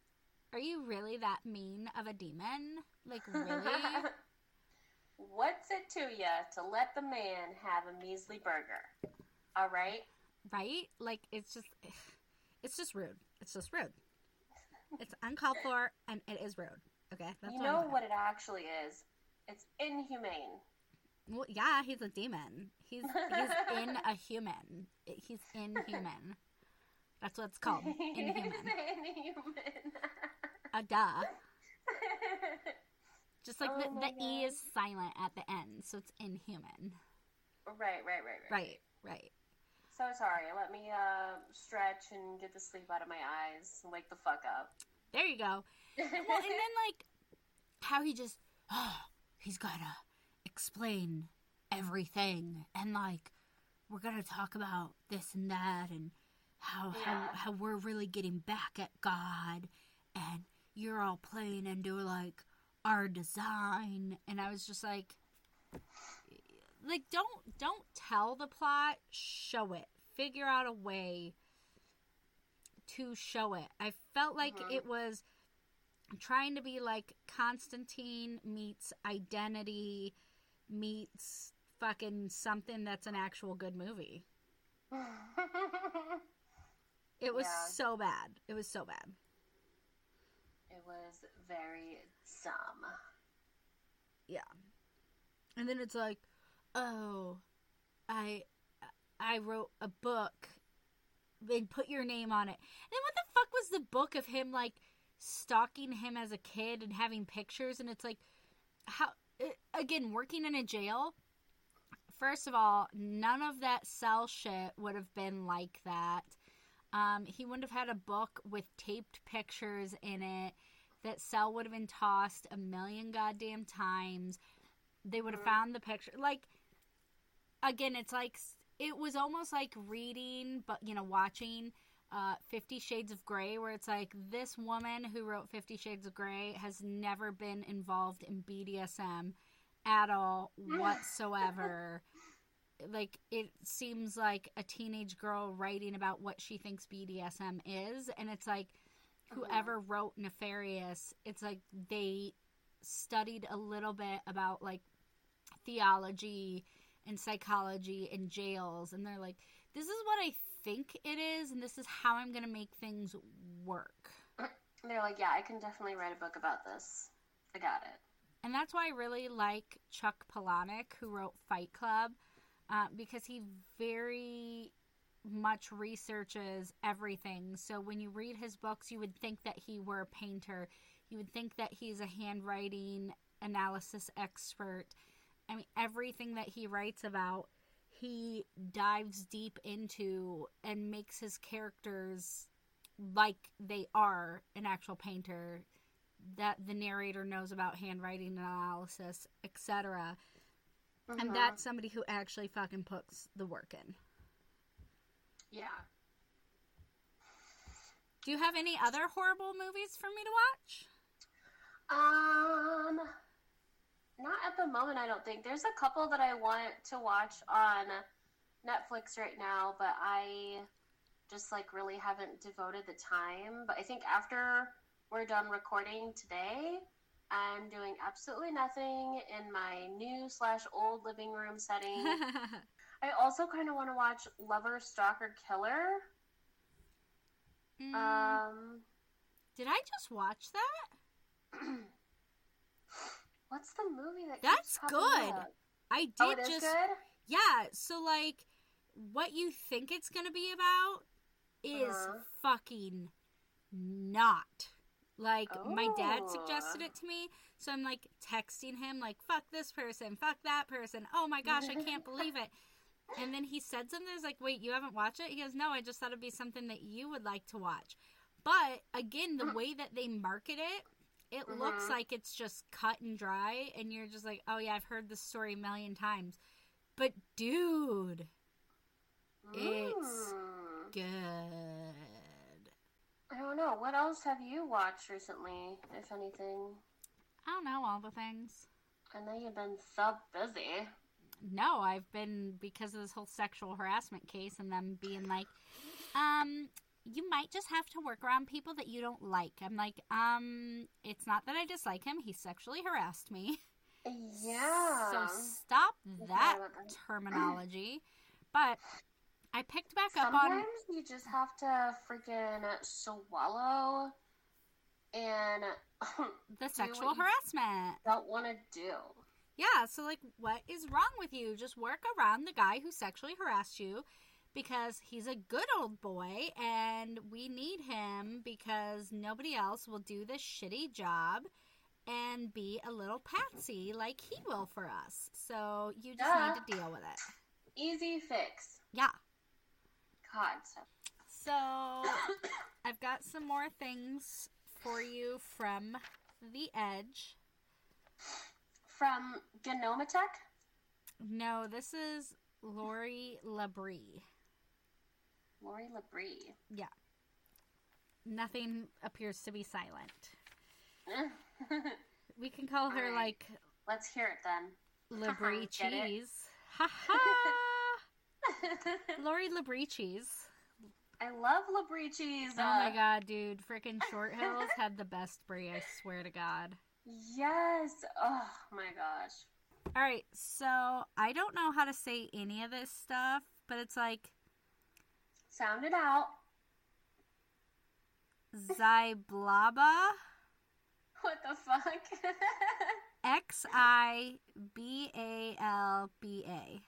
[SPEAKER 1] are you really that mean of a demon? Like, really?
[SPEAKER 2] What's it to ya to let the man have a measly burger? All right.
[SPEAKER 1] right? Like, it's just, it's just rude. It's just rude. It's uncalled for, and it is rude. Okay, that's
[SPEAKER 2] you know what it actually is? It's inhumane.
[SPEAKER 1] Well, yeah, he's a demon. He's he's in a human. He's inhuman. That's what it's called. Inhuman.
[SPEAKER 2] inhuman.
[SPEAKER 1] A duh. Just like
[SPEAKER 2] Oh
[SPEAKER 1] the, the E is silent at the end, so it's inhuman.
[SPEAKER 2] right, right, right, right.
[SPEAKER 1] Right, right.
[SPEAKER 2] So sorry. Let me uh stretch and get the sleep out of my eyes and wake the fuck up.
[SPEAKER 1] There you go. Well, and then like how he just oh, he's gotta explain everything and like we're gonna talk about this and that and how how, how we're really getting back at God and you're all playing into like our design. And I was just like like don't don't tell the plot. Show it. Figure out a way to show it. I felt like
[SPEAKER 2] Mhm.
[SPEAKER 1] it was trying to be like constantine meets identity meets fucking something that's an actual good movie. It was
[SPEAKER 2] Yeah.
[SPEAKER 1] so bad. It was so bad
[SPEAKER 2] was very dumb.
[SPEAKER 1] Yeah. And then it's like, oh, I I wrote a book and put your name on it. And then what the fuck was the book of him like stalking him as a kid and having pictures and it's like how again working in a jail first of all none of that cell shit would have been like that um, he wouldn't have had a book with taped pictures in it that cell would have been tossed a million goddamn times. They would have
[SPEAKER 2] Mhm.
[SPEAKER 1] found the picture. Like, again, it's like it was almost like reading, but you know, watching uh, Fifty Shades of Grey, where it's like this woman who wrote Fifty Shades of Grey has never been involved in BDSM at all whatsoever. like it seems like a teenage girl writing about what she thinks BDSM is, and it's like whoever wrote Nefarious, it's like they studied a little bit about like theology and psychology in jails, and they're like, this is what I think it is, and this is how I'm gonna make things work.
[SPEAKER 2] They're like, yeah, I can definitely write a book about this. I got it.
[SPEAKER 1] And that's why I really like Chuck Palahniuk, who wrote Fight Club, uh, because he very much researches everything. So when you read his books, you would think that he were a painter. You would think that he's a handwriting analysis expert. I mean, everything that he writes about, he dives deep into and makes his characters like they are an actual painter that the narrator knows about handwriting analysis, etc. And
[SPEAKER 2] Mhm.
[SPEAKER 1] that's somebody who actually fucking puts the work in.
[SPEAKER 2] Yeah.
[SPEAKER 1] Do you have any other horrible movies for me to watch?
[SPEAKER 2] Um, not at the moment. I don't think there's a couple that I want to watch on Netflix right now, but I just like really haven't devoted the time. But I think after we're done recording today, I'm doing absolutely nothing in my new slash old living room setting. I also kind of want to watch Lover, Stalker, Killer.
[SPEAKER 1] Mm,
[SPEAKER 2] Um,
[SPEAKER 1] Did I just watch that?
[SPEAKER 2] what's the movie that?
[SPEAKER 1] That's good.
[SPEAKER 2] up?
[SPEAKER 1] I did
[SPEAKER 2] Oh, it is
[SPEAKER 1] just
[SPEAKER 2] good.
[SPEAKER 1] Yeah, so like what you think it's going to be about is
[SPEAKER 2] Uh-huh.
[SPEAKER 1] fucking not. Like my dad
[SPEAKER 2] Oh.
[SPEAKER 1] suggested it to me, so I'm like texting him like fuck this person, fuck that person. Oh my gosh, I can't believe it. And then he said something I was like, "Wait, you haven't watched it?" He goes, "No, I just thought it'd be something that you would like to watch." But again, the way that they market it, it looks
[SPEAKER 2] Mhm.
[SPEAKER 1] like it's just cut and dry and you're just like, "Oh yeah, I've heard this story a million times." But dude, It's
[SPEAKER 2] Mm.
[SPEAKER 1] good.
[SPEAKER 2] I don't know. What else have you watched recently, if anything?
[SPEAKER 1] I don't know all the things.
[SPEAKER 2] I know you've been so busy.
[SPEAKER 1] No, I've been because of this whole sexual harassment case and them being like, um, you might just have to work around people that you don't like. I'm like, um, it's not that I dislike him. He sexually harassed me.
[SPEAKER 2] Yeah.
[SPEAKER 1] So stop that terminology. But I picked back up on.
[SPEAKER 2] Sometimes you just have to freaking swallow and
[SPEAKER 1] the sexual harassment.
[SPEAKER 2] don't want to do.
[SPEAKER 1] Yeah, so like what is wrong with you? Just work around the guy who sexually harassed you because he's a good old boy and we need him because nobody else will do this shitty job and be a little patsy like he will for us. So you just
[SPEAKER 2] Duh.
[SPEAKER 1] need to deal with it.
[SPEAKER 2] Easy fix.
[SPEAKER 1] Yeah.
[SPEAKER 2] God. So.
[SPEAKER 1] So I've got some more things for you from the edge.
[SPEAKER 2] From Genomatech?
[SPEAKER 1] No, this is Lori Labrie.
[SPEAKER 2] Lori Labrie. Yeah.
[SPEAKER 1] Nothing appears to be silent. We can call her
[SPEAKER 2] Alright.
[SPEAKER 1] like
[SPEAKER 2] Let's hear it then.
[SPEAKER 1] Labrie Cheese. Ha ha! Lori Labrie Cheese.
[SPEAKER 2] I love Labrie cheese.
[SPEAKER 1] Oh my
[SPEAKER 2] uh,
[SPEAKER 1] god, dude. Freaking Short Hills had the best brie, I swear to God.
[SPEAKER 2] Yes. Oh my gosh.
[SPEAKER 1] Alright, so I don't know how to say any of this stuff, but it's like
[SPEAKER 2] Sound it out.
[SPEAKER 1] Zyblaba.
[SPEAKER 2] What the fuck?
[SPEAKER 1] X I B A L B A.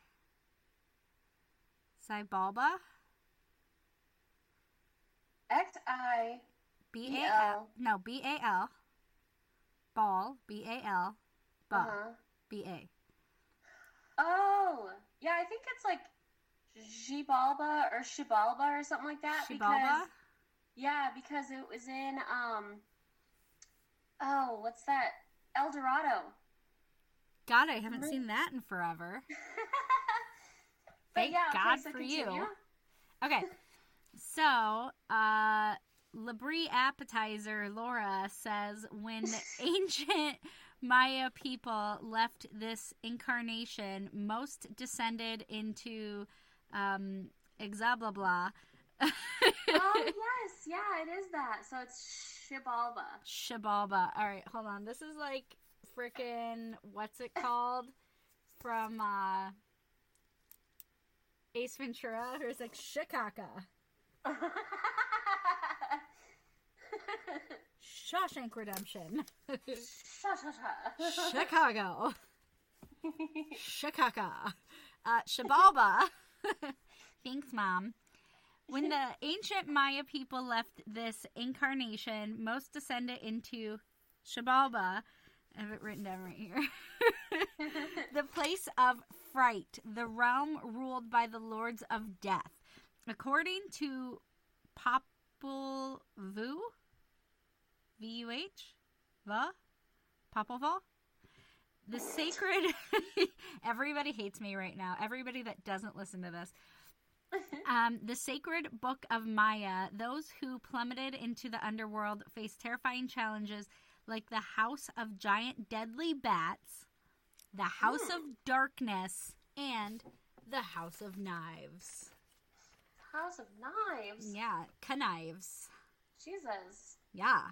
[SPEAKER 1] Zybalba?
[SPEAKER 2] X I.
[SPEAKER 1] B A L. No, B A L. Ball. B A L. Ba.
[SPEAKER 2] Uh-huh.
[SPEAKER 1] B A.
[SPEAKER 2] Oh, yeah. I think it's like Shibalba or Shibalba or something like that.
[SPEAKER 1] Shibalba?
[SPEAKER 2] Because, yeah, because it was in um. Oh, what's that? El Dorado.
[SPEAKER 1] God, I haven't seen that in forever. Thank
[SPEAKER 2] yeah, okay,
[SPEAKER 1] God
[SPEAKER 2] so
[SPEAKER 1] for
[SPEAKER 2] continue.
[SPEAKER 1] you. Okay. So, uh, Labrie appetizer Laura says when the ancient Maya people left this incarnation, most descended into um, Exablabla.
[SPEAKER 2] oh yes, yeah, it is that. So it's Shibalba.
[SPEAKER 1] Shibalba. All right, hold on. This is like freaking what's it called from uh, Ace Ventura? Or it's like Shikaka. Shawshank Redemption. Chicago. Chicago. Uh, Shabalba. Thanks, Mom. When the ancient Maya people left this incarnation, most descended into Shabalba. I have it written down right here. the place of fright, the realm ruled by the lords of death. According to Popol Vuh, V U H, Va, Popol Vuh, the sacred. everybody hates me right now. Everybody that doesn't listen to this. Um, the sacred book of Maya. Those who plummeted into the underworld face terrifying challenges like the house of giant deadly bats, the house of darkness, and the house of knives.
[SPEAKER 2] House of Knives.
[SPEAKER 1] Yeah, knives.
[SPEAKER 2] Jesus.
[SPEAKER 1] Yeah.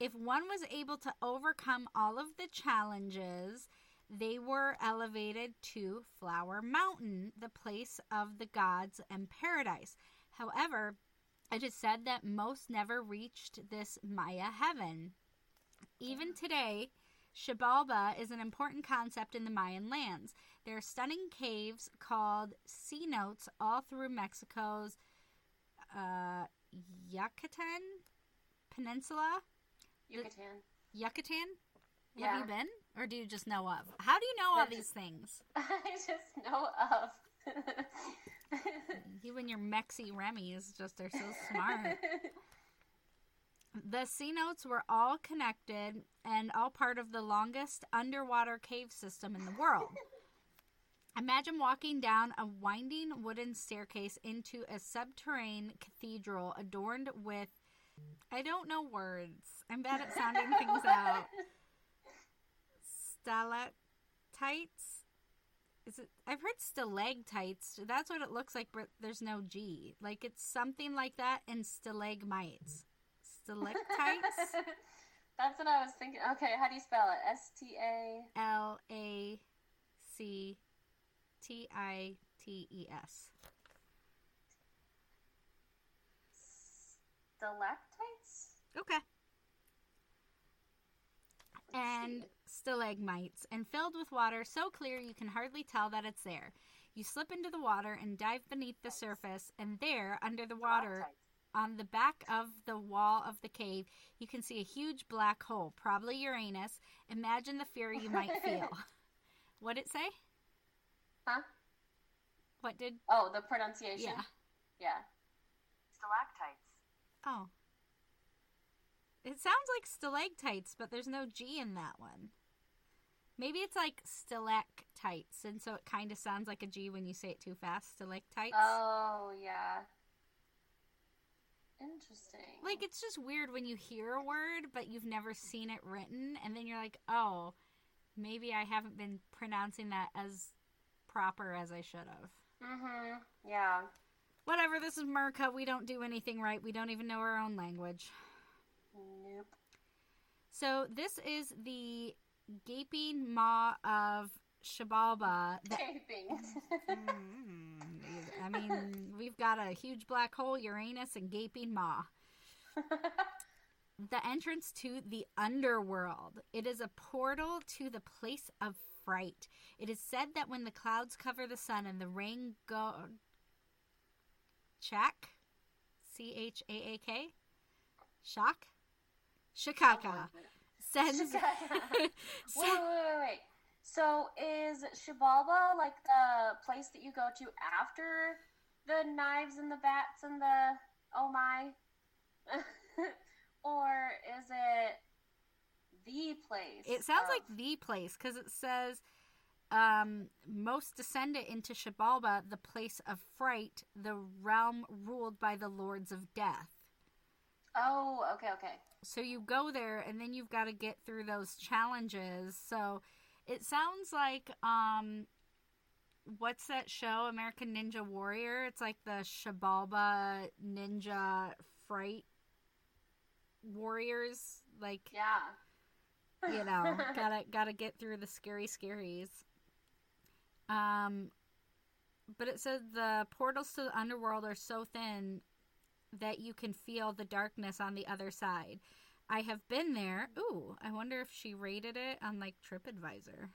[SPEAKER 1] If one was able to overcome all of the challenges, they were elevated to Flower Mountain, the place of the gods and paradise. However, it is said that most never reached this Maya heaven. Even today, Xibalba is an important concept in the Mayan lands. There are stunning caves called cenotes all through Mexico's uh, Yucatan Peninsula.
[SPEAKER 2] Yucatan.
[SPEAKER 1] Yucatan?
[SPEAKER 2] Yeah.
[SPEAKER 1] Have you been? Or do you just know of? How do you know all these things?
[SPEAKER 2] I just know of.
[SPEAKER 1] You and your Mexi Remy's just are so smart. the cenotes were all connected and all part of the longest underwater cave system in the world. Imagine walking down a winding wooden staircase into a subterranean cathedral adorned with I don't know words. I'm bad at sounding things out. Stalactites. Is it? I've heard stalactites. That's what it looks like, but there's no G. Like it's something like that and stalagmites. Stalactites.
[SPEAKER 2] That's what I was thinking. Okay, how do you spell it? S T A.
[SPEAKER 1] L A C T I T E S.
[SPEAKER 2] Stalactites?
[SPEAKER 1] Okay. And stalagmites, and filled with water so clear you can hardly tell that it's there. You slip into the water and dive beneath the surface, and there, under the water, on the back of the wall of the cave, you can see a huge black hole, probably Uranus. Imagine the fear you might feel. what did it say?
[SPEAKER 2] Huh?
[SPEAKER 1] What did?
[SPEAKER 2] Oh, the pronunciation?
[SPEAKER 1] Yeah.
[SPEAKER 2] Yeah. Stalactites.
[SPEAKER 1] Oh. It sounds like stalactites, but there's no G in that one. Maybe it's like stalactites, and so it kind of sounds like a G when you say it too fast. Stalactites.
[SPEAKER 2] Oh, yeah. Interesting.
[SPEAKER 1] Like it's just weird when you hear a word, but you've never seen it written, and then you're like, oh, maybe I haven't been pronouncing that as proper as I should have.
[SPEAKER 2] Mhm. Yeah.
[SPEAKER 1] Whatever, this is Merca. We don't do anything right. We don't even know our own language. So this is the gaping maw of Shabalba. That,
[SPEAKER 2] Taping.
[SPEAKER 1] Mm, I mean, we've got a huge black hole, Uranus, and gaping maw. The entrance to the underworld. It is a portal to the place of fright. It is said that when the clouds cover the sun and the rain go. Chak? C H A A K? Shock? Shikaka. Sends.
[SPEAKER 2] wait, wait, wait, wait. So is Shibalba like the place that you go to after the knives and the bats and the oh my? or is it the place?
[SPEAKER 1] It sounds
[SPEAKER 2] of-
[SPEAKER 1] like the place because it says um, most descended into Shabalba, the place of fright, the realm ruled by the lords of death.
[SPEAKER 2] Oh, okay, okay.
[SPEAKER 1] So you go there and then you've got to get through those challenges. So it sounds like um what's that show American Ninja Warrior? It's like the Shabalba Ninja Fright Warriors like
[SPEAKER 2] Yeah.
[SPEAKER 1] you know gotta gotta get through the scary scaries um but it says the portals to the underworld are so thin that you can feel the darkness on the other side i have been there ooh i wonder if she rated it on like tripadvisor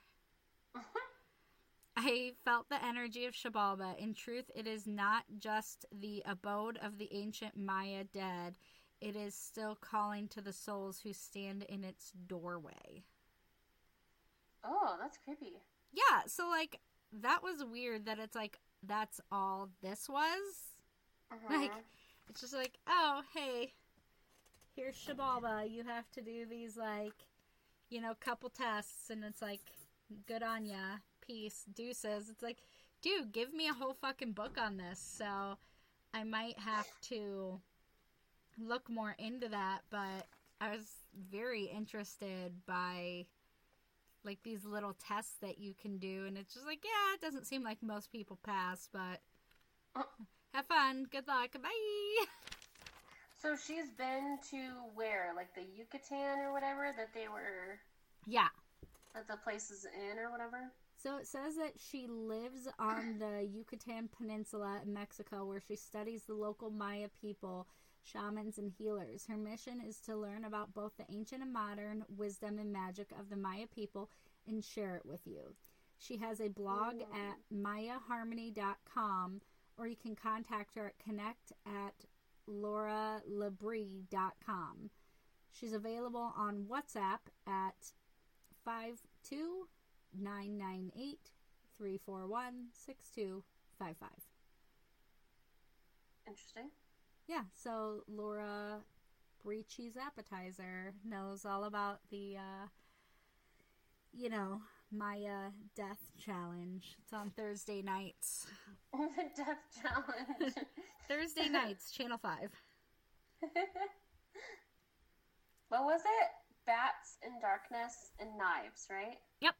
[SPEAKER 1] I felt the energy of Shabalba. In truth, it is not just the abode of the ancient Maya dead, it is still calling to the souls who stand in its doorway.
[SPEAKER 2] oh, that's creepy.
[SPEAKER 1] Yeah, so like that was weird that it's like that's all this was.
[SPEAKER 2] Mhm.
[SPEAKER 1] Like it's just like, oh hey, here's Shabalba. You have to do these like, you know, couple tests, and it's like, good on ya, peace, deuces. It's like, dude, give me a whole fucking book on this. So I might have to look more into that, but I was very interested by like these little tests that you can do and it's just like yeah it doesn't seem like most people pass but uh, have fun. Good luck. Bye.
[SPEAKER 2] So she's been to where, like the Yucatan or whatever that they were,
[SPEAKER 1] yeah.
[SPEAKER 2] That the place is in or whatever.
[SPEAKER 1] so it says that she lives on the yucatan peninsula in mexico where she studies the local maya people shamans and healers. Her mission is to learn about both the ancient and modern wisdom and magic of the maya people and share it with you. She has a blog
[SPEAKER 2] Ooh.
[SPEAKER 1] at mayaharmony.com or you can contact her at connect at lauralabrie.com. She's available on WhatsApp at 52998-341-6255.
[SPEAKER 2] Interesting.
[SPEAKER 1] Yeah, so Laura Brie Cheese Appetizer knows all about the, uh, you know, Maya Death Challenge. It's on Thursday nights.
[SPEAKER 2] the Death Challenge.
[SPEAKER 1] Thursday nights, Channel 5.
[SPEAKER 2] what was it? Bats and Darkness and Knives, right?
[SPEAKER 1] Yep.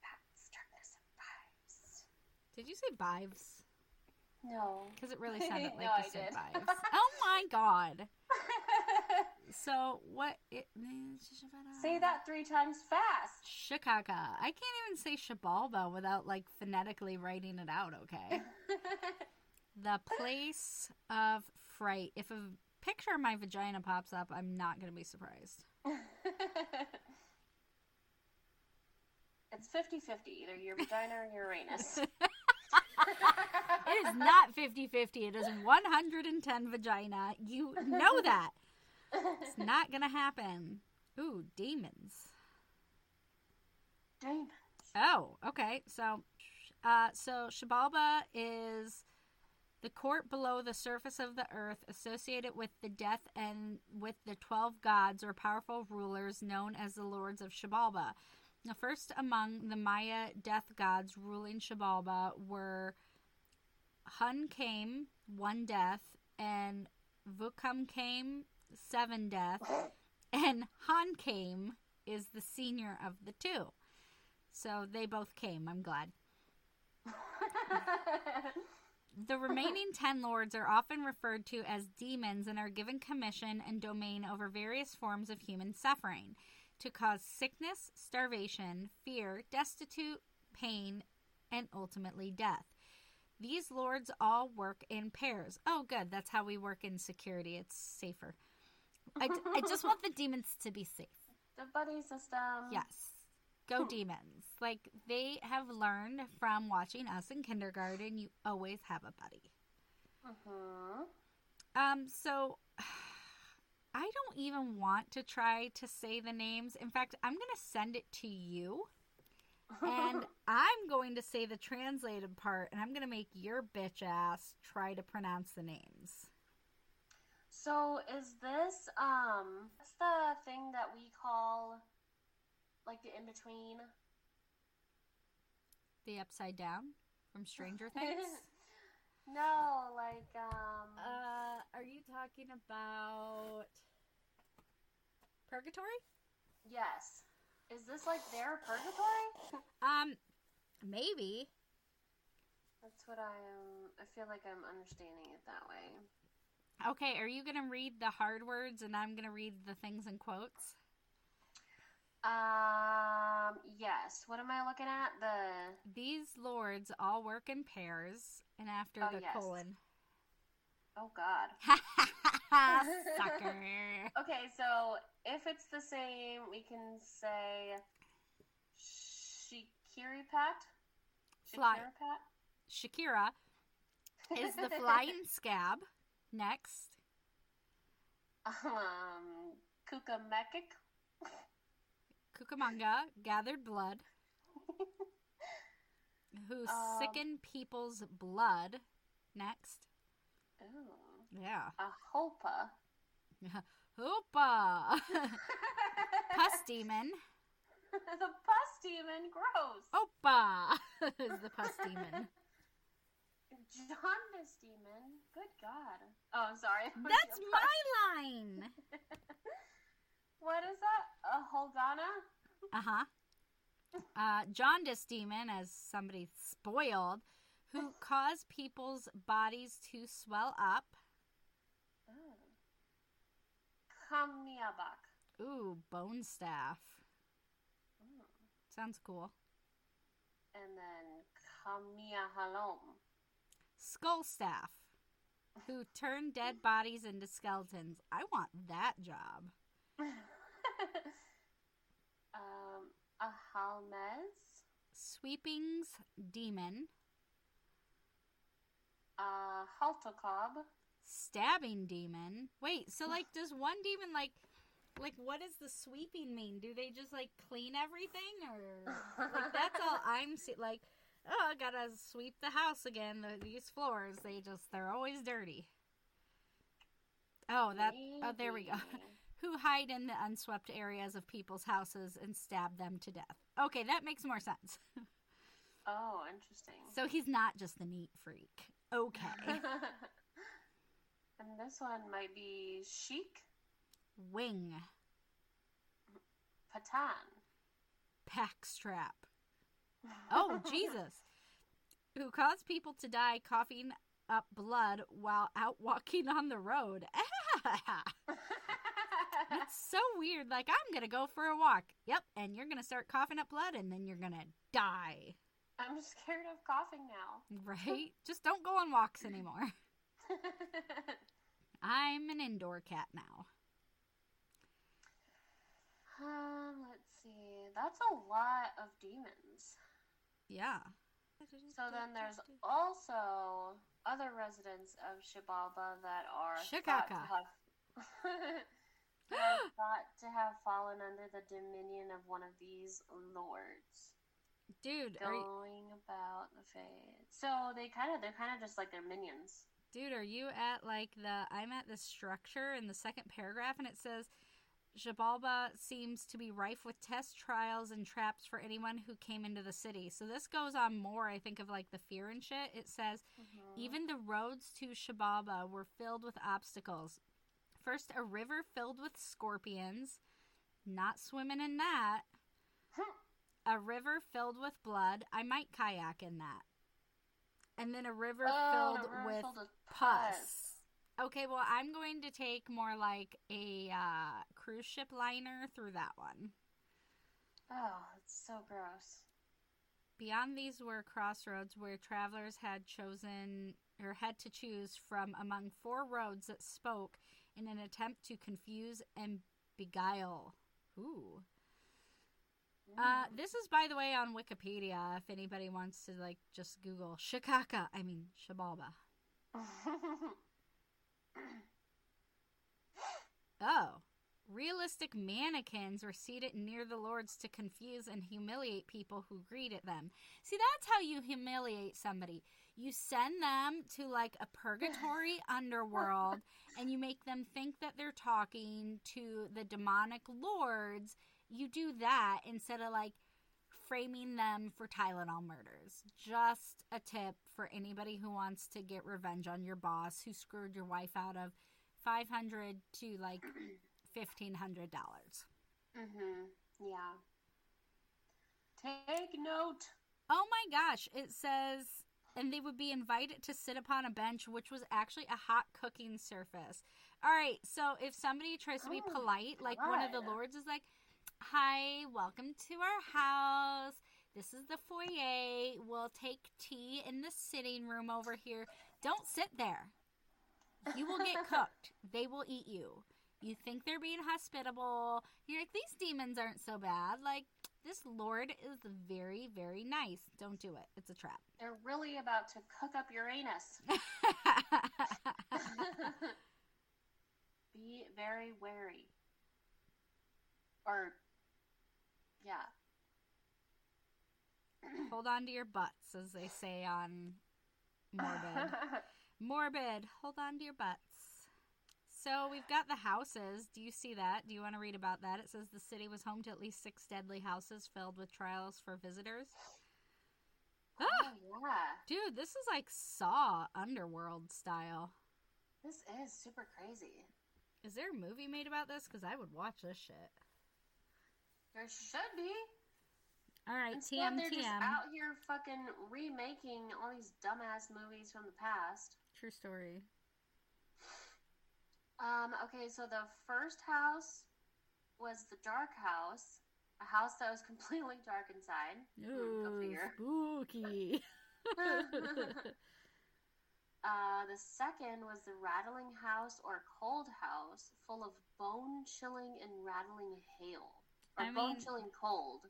[SPEAKER 1] Bats, Darkness, and vibes. Did you say vibes?
[SPEAKER 2] No.
[SPEAKER 1] Because it really sounded like
[SPEAKER 2] no,
[SPEAKER 1] you
[SPEAKER 2] I
[SPEAKER 1] said
[SPEAKER 2] did.
[SPEAKER 1] Oh my god. So what? It,
[SPEAKER 2] Say that three times fast.
[SPEAKER 1] Chicago. I can't even say Shabalba without like phonetically writing it out. Okay. the place of fright. If a picture of my vagina pops up, I'm not gonna be surprised.
[SPEAKER 2] it's 50 50, either your vagina or Uranus.
[SPEAKER 1] It is not 50 50. It is 110 vagina. You know that. It's not to happen. Ooh, demons.
[SPEAKER 2] Demons.
[SPEAKER 1] Oh, okay. So, uh, so Shabalba is the court below the surface of the earth associated with the death and with the 12 gods or powerful rulers known as the lords of Shabalba. The first among the Maya death gods ruling Shabalba were Hun came, one death, and Vukam came, seven death, and Han came is the senior of the two. So they both came, I'm glad. The remaining ten lords are often referred to as demons and are given commission and domain over various forms of human suffering to cause sickness, starvation, fear, destitute, pain, and ultimately death. These lords all work in pairs. Oh, good. That's how we work in security. It's safer. I, I just want the demons to be safe.
[SPEAKER 2] the buddy system.
[SPEAKER 1] Yes. Go demons. Like they have learned from watching us in kindergarten, you always have a buddy.
[SPEAKER 2] hmm
[SPEAKER 1] Um so I don't even want to try to say the names. In fact, I'm going to send it to you and I'm going to say the translated part and I'm going to make your bitch ass try to pronounce the names.
[SPEAKER 2] So is this um what's the thing that we call like the in between?
[SPEAKER 1] The upside down from Stranger Things.
[SPEAKER 2] no, like um
[SPEAKER 1] uh are you talking about Purgatory?
[SPEAKER 2] yes. Is this like their purgatory?
[SPEAKER 1] Um, maybe.
[SPEAKER 2] That's what I'm I feel like I'm understanding it that way.
[SPEAKER 1] Okay, are you gonna read the hard words and I'm gonna read the things in quotes?
[SPEAKER 2] Um yes. What am I looking at? The
[SPEAKER 1] These lords all work in pairs, and after
[SPEAKER 2] Oh,
[SPEAKER 1] the
[SPEAKER 2] yes.
[SPEAKER 1] colon.
[SPEAKER 2] Oh god.
[SPEAKER 1] Sucker.
[SPEAKER 2] Okay, so if it's the same, we can say Shikiri Pat.
[SPEAKER 1] Fly.
[SPEAKER 2] Shakira
[SPEAKER 1] is the flying scab. Next.
[SPEAKER 2] Um, Kukamekik.
[SPEAKER 1] Cucamonga, gathered blood. Who
[SPEAKER 2] Um,
[SPEAKER 1] sicken people's blood. Next.
[SPEAKER 2] Ooh.
[SPEAKER 1] Yeah.
[SPEAKER 2] A Hopa.
[SPEAKER 1] Hoopa! Pus demon.
[SPEAKER 2] the pus demon. Gross.
[SPEAKER 1] Opa! is the pus demon.
[SPEAKER 2] Jaundice demon. Good God. Oh, I'm sorry.
[SPEAKER 1] That's my line!
[SPEAKER 2] What is that? A Holgana?
[SPEAKER 1] Uh-huh. Uh Jaundice demon, as somebody spoiled, who cause people's bodies to swell up.
[SPEAKER 2] Oh.
[SPEAKER 1] Ooh, bone staff.
[SPEAKER 2] Mm.
[SPEAKER 1] Sounds cool.
[SPEAKER 2] And then Kamiahalom.
[SPEAKER 1] Skull staff, who turn dead bodies into skeletons. I want that job.
[SPEAKER 2] um, a Halmez.
[SPEAKER 1] Sweepings demon,
[SPEAKER 2] A Haltokob.
[SPEAKER 1] stabbing demon. Wait, so like, does one demon like, like, what does the sweeping mean? Do they just like clean everything, or like that's all I'm see? Like, oh, I gotta sweep the house again. The, these floors, they just they're always dirty. Oh, that. Oh, there we go. Who hide in the unswept areas of people's houses and stab them to death. Okay, that makes more sense.
[SPEAKER 2] Oh, interesting.
[SPEAKER 1] so he's not just the neat freak. Okay.
[SPEAKER 2] and this one might be Chic
[SPEAKER 1] Wing.
[SPEAKER 2] Patan.
[SPEAKER 1] Packstrap. Oh, Jesus. who caused people to die coughing up blood while out walking on the road. It's so weird. Like, I'm going to go for a walk. Yep. And you're going to start coughing up blood and then you're going to die.
[SPEAKER 2] I'm scared of coughing now.
[SPEAKER 1] Right? Just don't go on walks anymore. I'm an indoor cat now.
[SPEAKER 2] um, let's see. That's a lot of demons.
[SPEAKER 1] Yeah.
[SPEAKER 2] So then there's also other residents of Shibalba that are thought to
[SPEAKER 1] Shikaka.
[SPEAKER 2] have, thought to have fallen under the dominion of one of these lords.
[SPEAKER 1] Dude, are you,
[SPEAKER 2] Going about the fade. So they kind of they're kind of just like their minions.
[SPEAKER 1] dude, are you at like the I'm at the structure in the second paragraph and it says Jabalba seems to be rife with test trials and traps for anyone who came into the city. So this goes on more, I think, of like the fear and shit. It says mm-hmm. Even the roads to Shababa were filled with obstacles. First, a river filled with scorpions. Not swimming in that. A river filled with blood. I might kayak in that. And then a river
[SPEAKER 2] Oh,
[SPEAKER 1] filled
[SPEAKER 2] the river
[SPEAKER 1] with
[SPEAKER 2] filled with
[SPEAKER 1] pus. Okay, well, I'm going to take more like a uh, cruise ship liner through that one.
[SPEAKER 2] Oh, it's so gross.
[SPEAKER 1] Beyond these were crossroads where travelers had chosen or had to choose from among four roads that spoke in an attempt to confuse and beguile. Ooh. Uh, this is, by the way, on Wikipedia. If anybody wants to like just Google Shikaka, I mean Shabalba. Oh, realistic mannequins were seated near the lords to confuse and humiliate people who greeted them. See, that's how you humiliate somebody. You send them to like a purgatory underworld and you make them think that they're talking to the demonic lords. You do that instead of like framing them for Tylenol murders. Just a tip for anybody who wants to get revenge on your boss who screwed your wife out of 500 to like $1500.
[SPEAKER 2] mhm. Yeah. Take note.
[SPEAKER 1] Oh my gosh, it says and they would be invited to sit upon a bench which was actually a hot cooking surface. All right, so if somebody tries to be
[SPEAKER 2] Oh,
[SPEAKER 1] polite, like one of the lords is like, "Hi, welcome to our house. This is the foyer. We'll take tea in the sitting room over here. Don't sit there. You will get cooked. They will eat you. You think they're being hospitable. You're like, these demons aren't so bad. Like, this lord is very, very nice. Don't do it. It's a trap.
[SPEAKER 2] They're really about to cook up your anus. Be very wary. Or, yeah.
[SPEAKER 1] Hold on to your butts, as they say on Morbid. Morbid, hold on to your butts. So we've got the houses. Do you see that? Do you want to read about that? It says the city was home to at least six deadly houses filled with trials for visitors. Ah,
[SPEAKER 2] Oh, yeah.
[SPEAKER 1] dude, this is like Saw Underworld style.
[SPEAKER 2] This is super crazy.
[SPEAKER 1] Is there a movie made about this? Because I would watch this shit.
[SPEAKER 2] There should be.
[SPEAKER 1] All right,
[SPEAKER 2] Instead,
[SPEAKER 1] TM
[SPEAKER 2] they're just out here fucking remaking all these dumbass movies from the past.
[SPEAKER 1] True story.
[SPEAKER 2] Um, okay, so the first house was the dark house, a house that was completely dark inside. Hmm,
[SPEAKER 1] Ooh, spooky.
[SPEAKER 2] Uh, the second was the rattling house or cold house, full of bone chilling and rattling hail. Or
[SPEAKER 1] I
[SPEAKER 2] bone
[SPEAKER 1] mean-
[SPEAKER 2] chilling cold.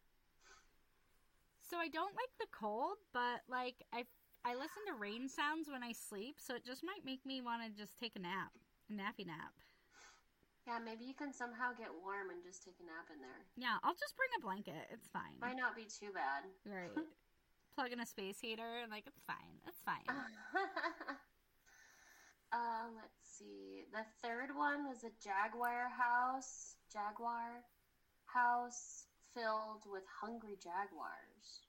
[SPEAKER 1] So I don't like the cold, but like I I listen to rain sounds when I sleep, so it just might make me want to just take a nap, a nappy nap.
[SPEAKER 2] Yeah, maybe you can somehow get warm and just take a nap in there.
[SPEAKER 1] Yeah, I'll just bring a blanket. It's fine.
[SPEAKER 2] Might not be too bad.
[SPEAKER 1] Right. Plug in a space heater and like it's fine. It's fine.
[SPEAKER 2] uh, let's see. The third one was a jaguar house. Jaguar house filled with hungry jaguars.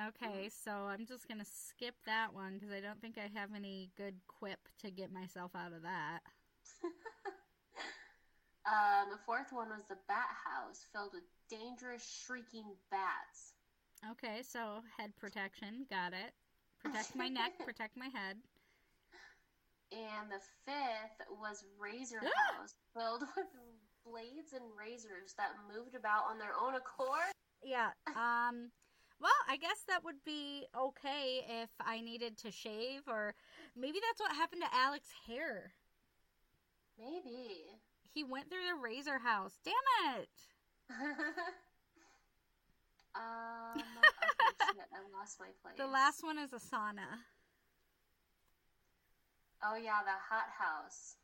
[SPEAKER 1] Okay, so I'm just gonna skip that one because I don't think I have any good quip to get myself out of that.
[SPEAKER 2] Um, the fourth one was the bat house filled with dangerous shrieking bats.
[SPEAKER 1] Okay, so head protection, got it. Protect my neck, protect my head.
[SPEAKER 2] And the fifth was Razor! House, filled with blades and razors that moved about on their own accord.
[SPEAKER 1] Yeah. Um well, I guess that would be okay if I needed to shave or maybe that's what happened to Alex's hair.
[SPEAKER 2] Maybe.
[SPEAKER 1] He went through the razor house. Damn it.
[SPEAKER 2] um, okay, shit, I lost my place.
[SPEAKER 1] The last one is a sauna.
[SPEAKER 2] Oh yeah, the hot house.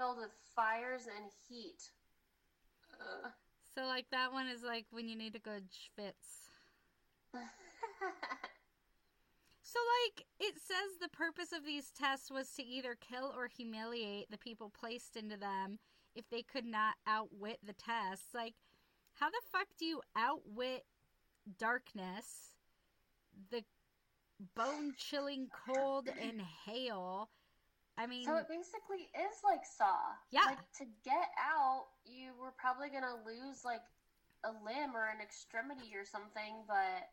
[SPEAKER 2] Filled with fires and heat.
[SPEAKER 1] So like that one is like when you need a good schwitz. So like it says the purpose of these tests was to either kill or humiliate the people placed into them if they could not outwit the tests. Like how the fuck do you outwit darkness, the bone-chilling cold and hail? I mean,
[SPEAKER 2] so it basically is like Saw.
[SPEAKER 1] Yeah.
[SPEAKER 2] Like to get out, you were probably gonna lose like a limb or an extremity or something, but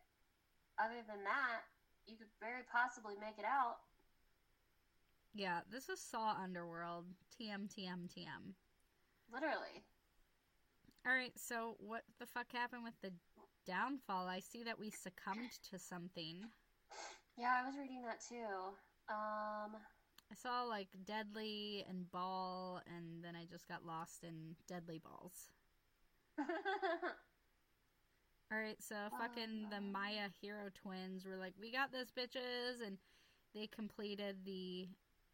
[SPEAKER 2] other than that, you could very possibly make it out.
[SPEAKER 1] yeah, this is Saw Underworld. TM TM TM.
[SPEAKER 2] Literally.
[SPEAKER 1] All right, so what the fuck happened with the downfall? I see that we succumbed to something.
[SPEAKER 2] Yeah, I was reading that too. Um,
[SPEAKER 1] I saw like Deadly and Ball, and then I just got lost in Deadly Balls. All right, so fucking the
[SPEAKER 2] Oh.
[SPEAKER 1] Maya hero twins were like, "We got this, bitches," and they completed the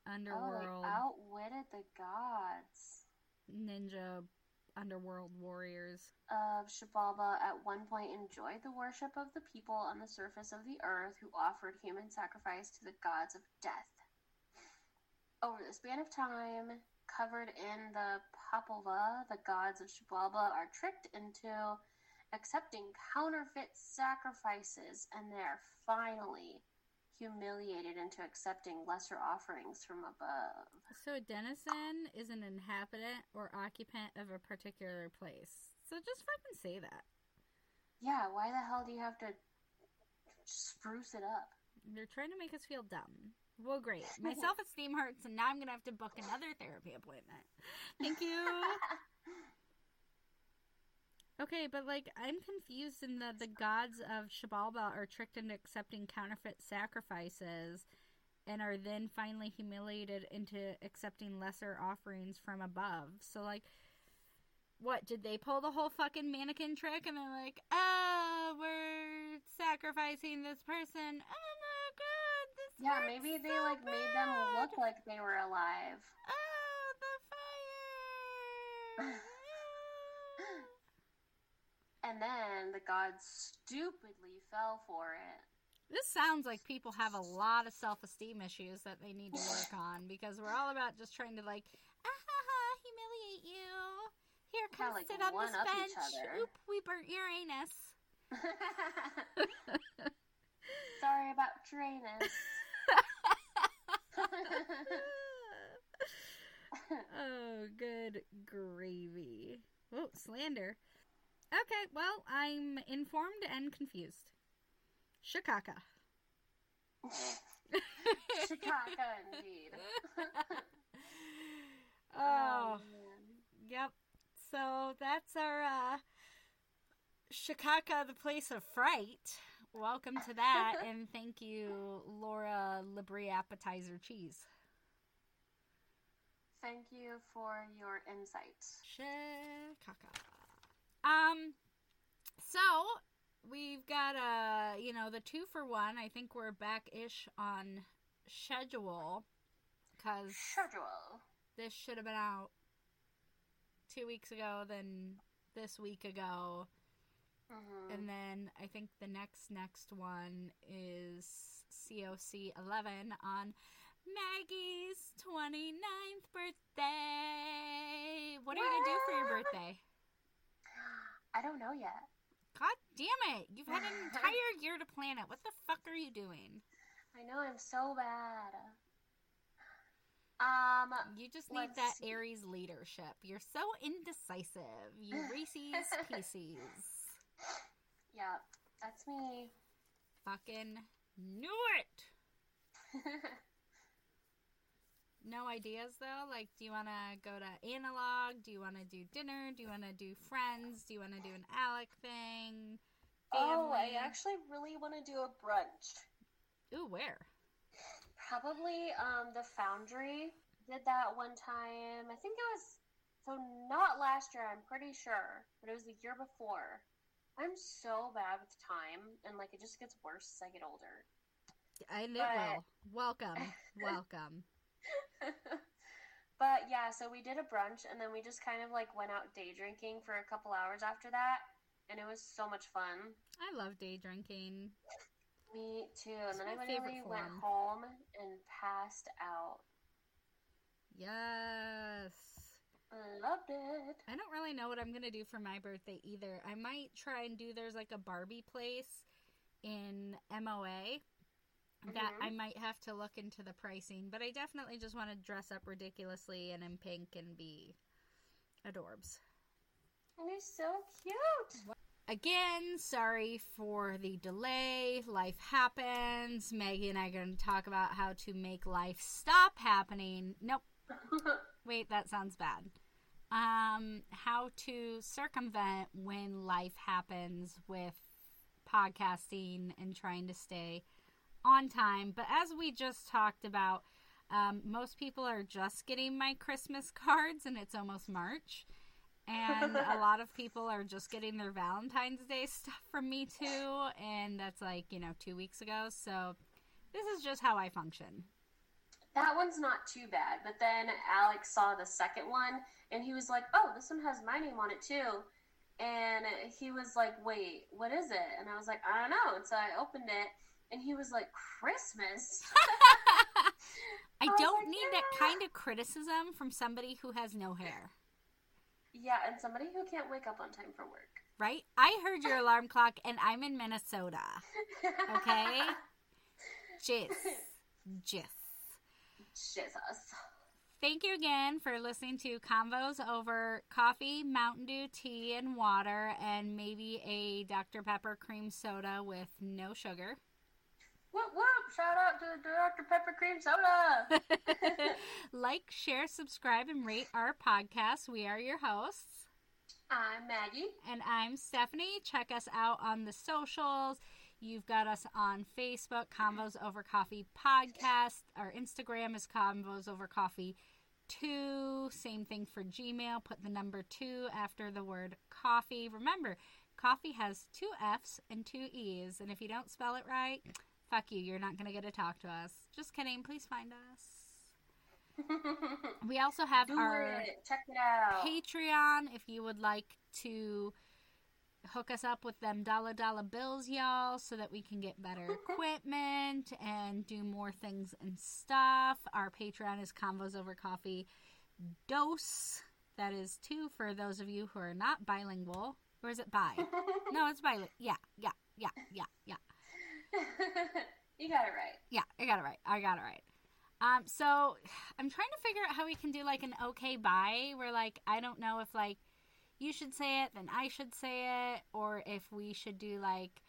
[SPEAKER 2] oh,
[SPEAKER 1] underworld
[SPEAKER 2] they outwitted the gods
[SPEAKER 1] ninja underworld warriors.
[SPEAKER 2] of Shibalba. At one point, enjoyed the worship of the people on the surface of the earth who offered human sacrifice to the gods of death. Over the span of time, covered in the Popol Vuh, the gods of Shibalba are tricked into accepting counterfeit sacrifices, and they are finally humiliated into accepting lesser offerings from above.
[SPEAKER 1] So a denizen is an inhabitant or occupant of a particular place. So just fucking say that.
[SPEAKER 2] Yeah, why the hell do you have to spruce it up?
[SPEAKER 1] They're trying to make us feel dumb. Well, great. My self esteem hurts, and now I'm gonna have to book another therapy appointment. Thank you. Okay, but like I'm confused in that the gods of Shabalba are tricked into accepting counterfeit sacrifices and are then finally humiliated into accepting lesser offerings from above. So like what, did they pull the whole fucking mannequin trick and they're like, "Oh, we're sacrificing this person." Oh my god,
[SPEAKER 2] Yeah, maybe they
[SPEAKER 1] so
[SPEAKER 2] like made them look like they were alive.
[SPEAKER 1] Oh, the fire!
[SPEAKER 2] And then the gods stupidly fell for it.
[SPEAKER 1] This sounds like people have a lot of self esteem issues that they need to work on because we're all about just trying to like, ah ha ha, humiliate you. Here, come
[SPEAKER 2] like,
[SPEAKER 1] sit on this bench. Oop, we burnt your anus.
[SPEAKER 2] Sorry about Tyrannus.
[SPEAKER 1] oh, good gravy. Oh. Okay, well, I'm informed and confused. Shikaka.
[SPEAKER 2] Chicago, indeed.
[SPEAKER 1] oh,
[SPEAKER 2] man.
[SPEAKER 1] yep. So that's our uh, Shikaka, the place of fright. Welcome to that, and thank you, Laura Labrie Appetizer Cheese.
[SPEAKER 2] Thank you for your insight.
[SPEAKER 1] Shikaka. Um, so we've got uh, you know, the two for one. I think we're back ish on schedule because
[SPEAKER 2] Schedule.
[SPEAKER 1] this should have been out two weeks ago, then this week ago,
[SPEAKER 2] hmm
[SPEAKER 1] and then I think the next next one is COC 11 on Maggie's 29th birthday. What are you gonna do for your birthday?
[SPEAKER 2] I don't know yet.
[SPEAKER 1] God damn it! You've had an entire year to plan it. What the fuck are you doing?
[SPEAKER 2] I know I'm so bad. Um,
[SPEAKER 1] You just need that
[SPEAKER 2] see.
[SPEAKER 1] Aries leadership. You're so indecisive. You Reese's Pieces.
[SPEAKER 2] yeah, that's me.
[SPEAKER 1] Fucking Knew it. No ideas though. Like, do you want to go to analog? Do you want to do dinner? Do you want to do friends? Do you want to do an Alec thing?
[SPEAKER 2] oh, I actually really want to do a brunch.
[SPEAKER 1] Ooh, where?
[SPEAKER 2] Probably um the Foundry did that one time. I think it was so not last year, I'm pretty sure, but it was the year before. I'm so bad with time and like it just gets worse as I get older.
[SPEAKER 1] And it
[SPEAKER 2] But-
[SPEAKER 1] will. Welcome, welcome.
[SPEAKER 2] but yeah, so we did a brunch and then we just kind of like went out day drinking for a couple hours after that and it was so much fun.
[SPEAKER 1] I love day drinking.
[SPEAKER 2] Me too.
[SPEAKER 1] It's
[SPEAKER 2] And then I literally went home and passed out.
[SPEAKER 1] Yes.
[SPEAKER 2] I loved it.
[SPEAKER 1] I don't really know what I'm gonna do for my birthday either. I might try and do. There's like a Barbie place in MOA that
[SPEAKER 2] Mhm.
[SPEAKER 1] I might have to look into the pricing, but I definitely just want to dress up ridiculously and in pink and be adorbs.
[SPEAKER 2] And he's so cute.
[SPEAKER 1] Again, sorry for the delay. Life happens. Maggie and I are going to talk about how to make life stop happening. Nope. Wait, that sounds bad. Um, how to circumvent when life happens with podcasting and trying to stay on time. But as we just talked about, um, most people are just getting my Christmas cards, and it's almost March. And a lot of people are just getting their Valentine's Day stuff from me too, and that's like, you know, two weeks ago. So this is just how I function.
[SPEAKER 2] that one's not too bad. But then Alex saw the second one and he was like, oh, this one has my name on it too. And he was like, wait, what is it? And I was like, I don't know. And so I opened it and he was like, Christmas.
[SPEAKER 1] I
[SPEAKER 2] was
[SPEAKER 1] don't
[SPEAKER 2] like,
[SPEAKER 1] need that kind of criticism from somebody who has no hair,
[SPEAKER 2] yeah, and somebody who can't wake up on time for work.
[SPEAKER 1] right? I heard your alarm clock and I'm in Minnesota. Okay? Jizz. Jizz.
[SPEAKER 2] Jesus.
[SPEAKER 1] Thank you again for listening to Convos over coffee, Mountain Dew, tea, and water, and maybe a Dr. Pepper cream soda with no sugar.
[SPEAKER 2] Whoop whoop! Shout out to Dr. Pepper Cream Soda.
[SPEAKER 1] like, share, subscribe, and rate our podcast. We are your hosts.
[SPEAKER 2] I'm Maggie.
[SPEAKER 1] And I'm Stephanie. Check us out on the socials. You've got us on Facebook, Convos Over Coffee Podcast. Our Instagram is Convos Over Coffee 2. Same thing for Gmail. Put the number 2 after the word coffee. Remember, coffee has two F's and two E's. And if you don't spell it right, fuck you. You're not going to get to talk to us. Just kidding. Please find us. We also have
[SPEAKER 2] Do
[SPEAKER 1] our.
[SPEAKER 2] it. Check it out.
[SPEAKER 1] Patreon if you would like to hook us up with them dollar dollar bills, y'all, so that we can get better equipment and do more things and stuff. Our Patreon is Convos Over Coffee Dos. That is two for those of you who are not bilingual. Or is it bi? No, it's bilingual. Yeah, yeah, yeah, yeah, yeah.
[SPEAKER 2] you got it right.
[SPEAKER 1] Yeah, I got it right. I got it right. Um, so I'm trying to figure out how we can do like an okay bye where like I don't know if like you should say it, then I should say it, or if we should do like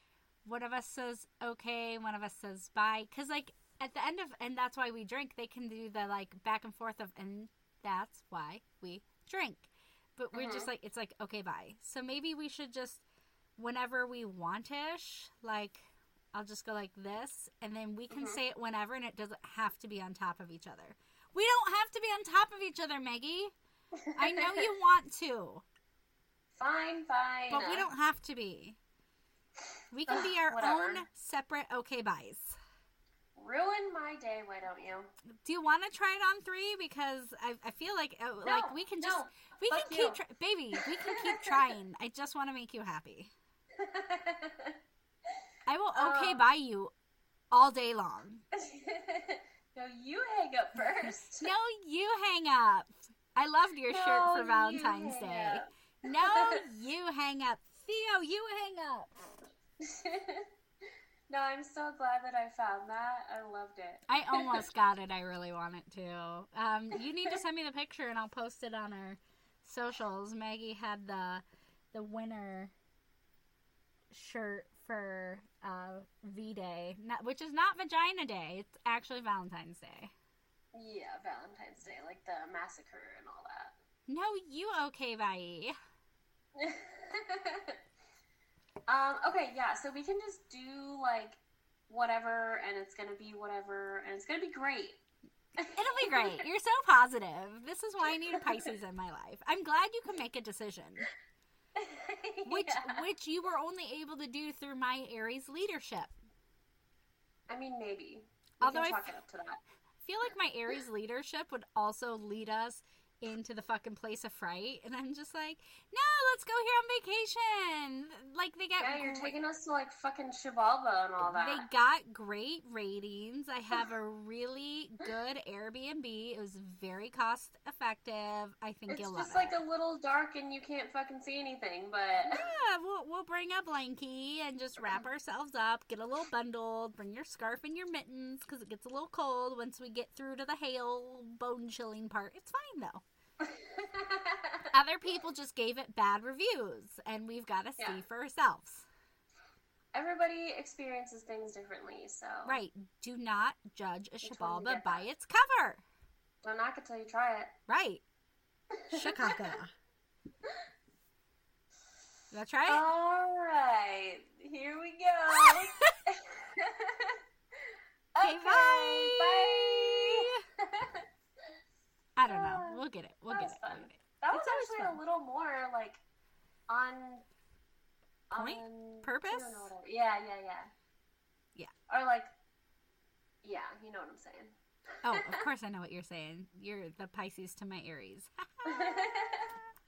[SPEAKER 1] one of us says okay, one of us says bye. Cause like at the end of and that's why we drink, they can do the like back and forth of and that's why we drink. But we're just
[SPEAKER 2] Mhm.
[SPEAKER 1] like it's like okay bye. So maybe we should just whenever we want ish, like I'll just go like this, and then we can
[SPEAKER 2] Mhm.
[SPEAKER 1] say it whenever, and it doesn't have to be on top of each other. We don't have to be on top of each other, Maggie. I know you want to,
[SPEAKER 2] Fine, fine.
[SPEAKER 1] but we don't have to be. We can be our
[SPEAKER 2] whatever.
[SPEAKER 1] own separate okay buys.
[SPEAKER 2] ruin my day. Why don't you?
[SPEAKER 1] Do you want to try it on three? Because I, I feel like uh, like we can just
[SPEAKER 2] no.
[SPEAKER 1] we can
[SPEAKER 2] fuck
[SPEAKER 1] keep
[SPEAKER 2] you.
[SPEAKER 1] try- baby we can keep trying. I just want to make you happy. I will okay
[SPEAKER 2] Um,
[SPEAKER 1] buy you all day long.
[SPEAKER 2] no, you hang up first.
[SPEAKER 1] No, you hang up. I loved your shirt for Valentine's Day.
[SPEAKER 2] up.
[SPEAKER 1] No, you hang up. Theo, you hang up.
[SPEAKER 2] no, I'm so glad that I found that. I loved it.
[SPEAKER 1] I almost got it. I really want it to. Um, you need to send me the picture and I'll post it on our socials. Maggie had the the winner shirt for uh, V Day which is not Vagina Day. It's actually Valentine's Day.
[SPEAKER 2] Yeah, Valentine's Day, like the massacre and all that.
[SPEAKER 1] No, you okay, bye.
[SPEAKER 2] um, okay, yeah, so we can just do like whatever and it's gonna be whatever and it's gonna be great.
[SPEAKER 1] It'll be great. You're so positive. This is why I need a Pisces in my life. I'm glad you can make a decision. Which
[SPEAKER 2] Yeah.
[SPEAKER 1] which you were only able to do through my Aries leadership.
[SPEAKER 2] I mean, maybe. We
[SPEAKER 1] Although I f-
[SPEAKER 2] it up to that.
[SPEAKER 1] I feel like my Aries leadership would also lead us into the fucking place of fright, and I'm just like, no, let's go here on vacation. Like they got
[SPEAKER 2] Yeah, you're taking us to like fucking Xibalba and all that.
[SPEAKER 1] They got great ratings. I have a really good Airbnb. It was very cost effective. I think
[SPEAKER 2] it's
[SPEAKER 1] you'll love it.
[SPEAKER 2] It's just like a little dark and you can't fucking see anything, but
[SPEAKER 1] yeah, we'll, we'll bring a blankie and just wrap ourselves up, get a little bundled, bring your scarf and your mittens because it gets a little cold once we get through to the hail, bone chilling part. It's fine though. Other people just gave it bad reviews, and we've got to see
[SPEAKER 2] Yeah.
[SPEAKER 1] for ourselves.
[SPEAKER 2] everybody experiences things differently, so
[SPEAKER 1] Right. Do not judge a
[SPEAKER 2] Xibalba
[SPEAKER 1] by
[SPEAKER 2] that.
[SPEAKER 1] its cover.
[SPEAKER 2] don't knock it till you try it.
[SPEAKER 1] Right. Shikaka. That's right.
[SPEAKER 2] All right, here we go.
[SPEAKER 1] Okay, bye.
[SPEAKER 2] bye.
[SPEAKER 1] I don't know. We'll get it. We'll
[SPEAKER 2] That
[SPEAKER 1] get
[SPEAKER 2] was
[SPEAKER 1] it. We'll get it.
[SPEAKER 2] that was
[SPEAKER 1] It's always
[SPEAKER 2] actually
[SPEAKER 1] fun.
[SPEAKER 2] a little more like on
[SPEAKER 1] Point?
[SPEAKER 2] on
[SPEAKER 1] Purpose?
[SPEAKER 2] I don't know what I- yeah, yeah, yeah.
[SPEAKER 1] Yeah.
[SPEAKER 2] Or like, yeah, you know what I'm saying.
[SPEAKER 1] Oh, of course I know what you're saying. You're the Pisces to my Aries.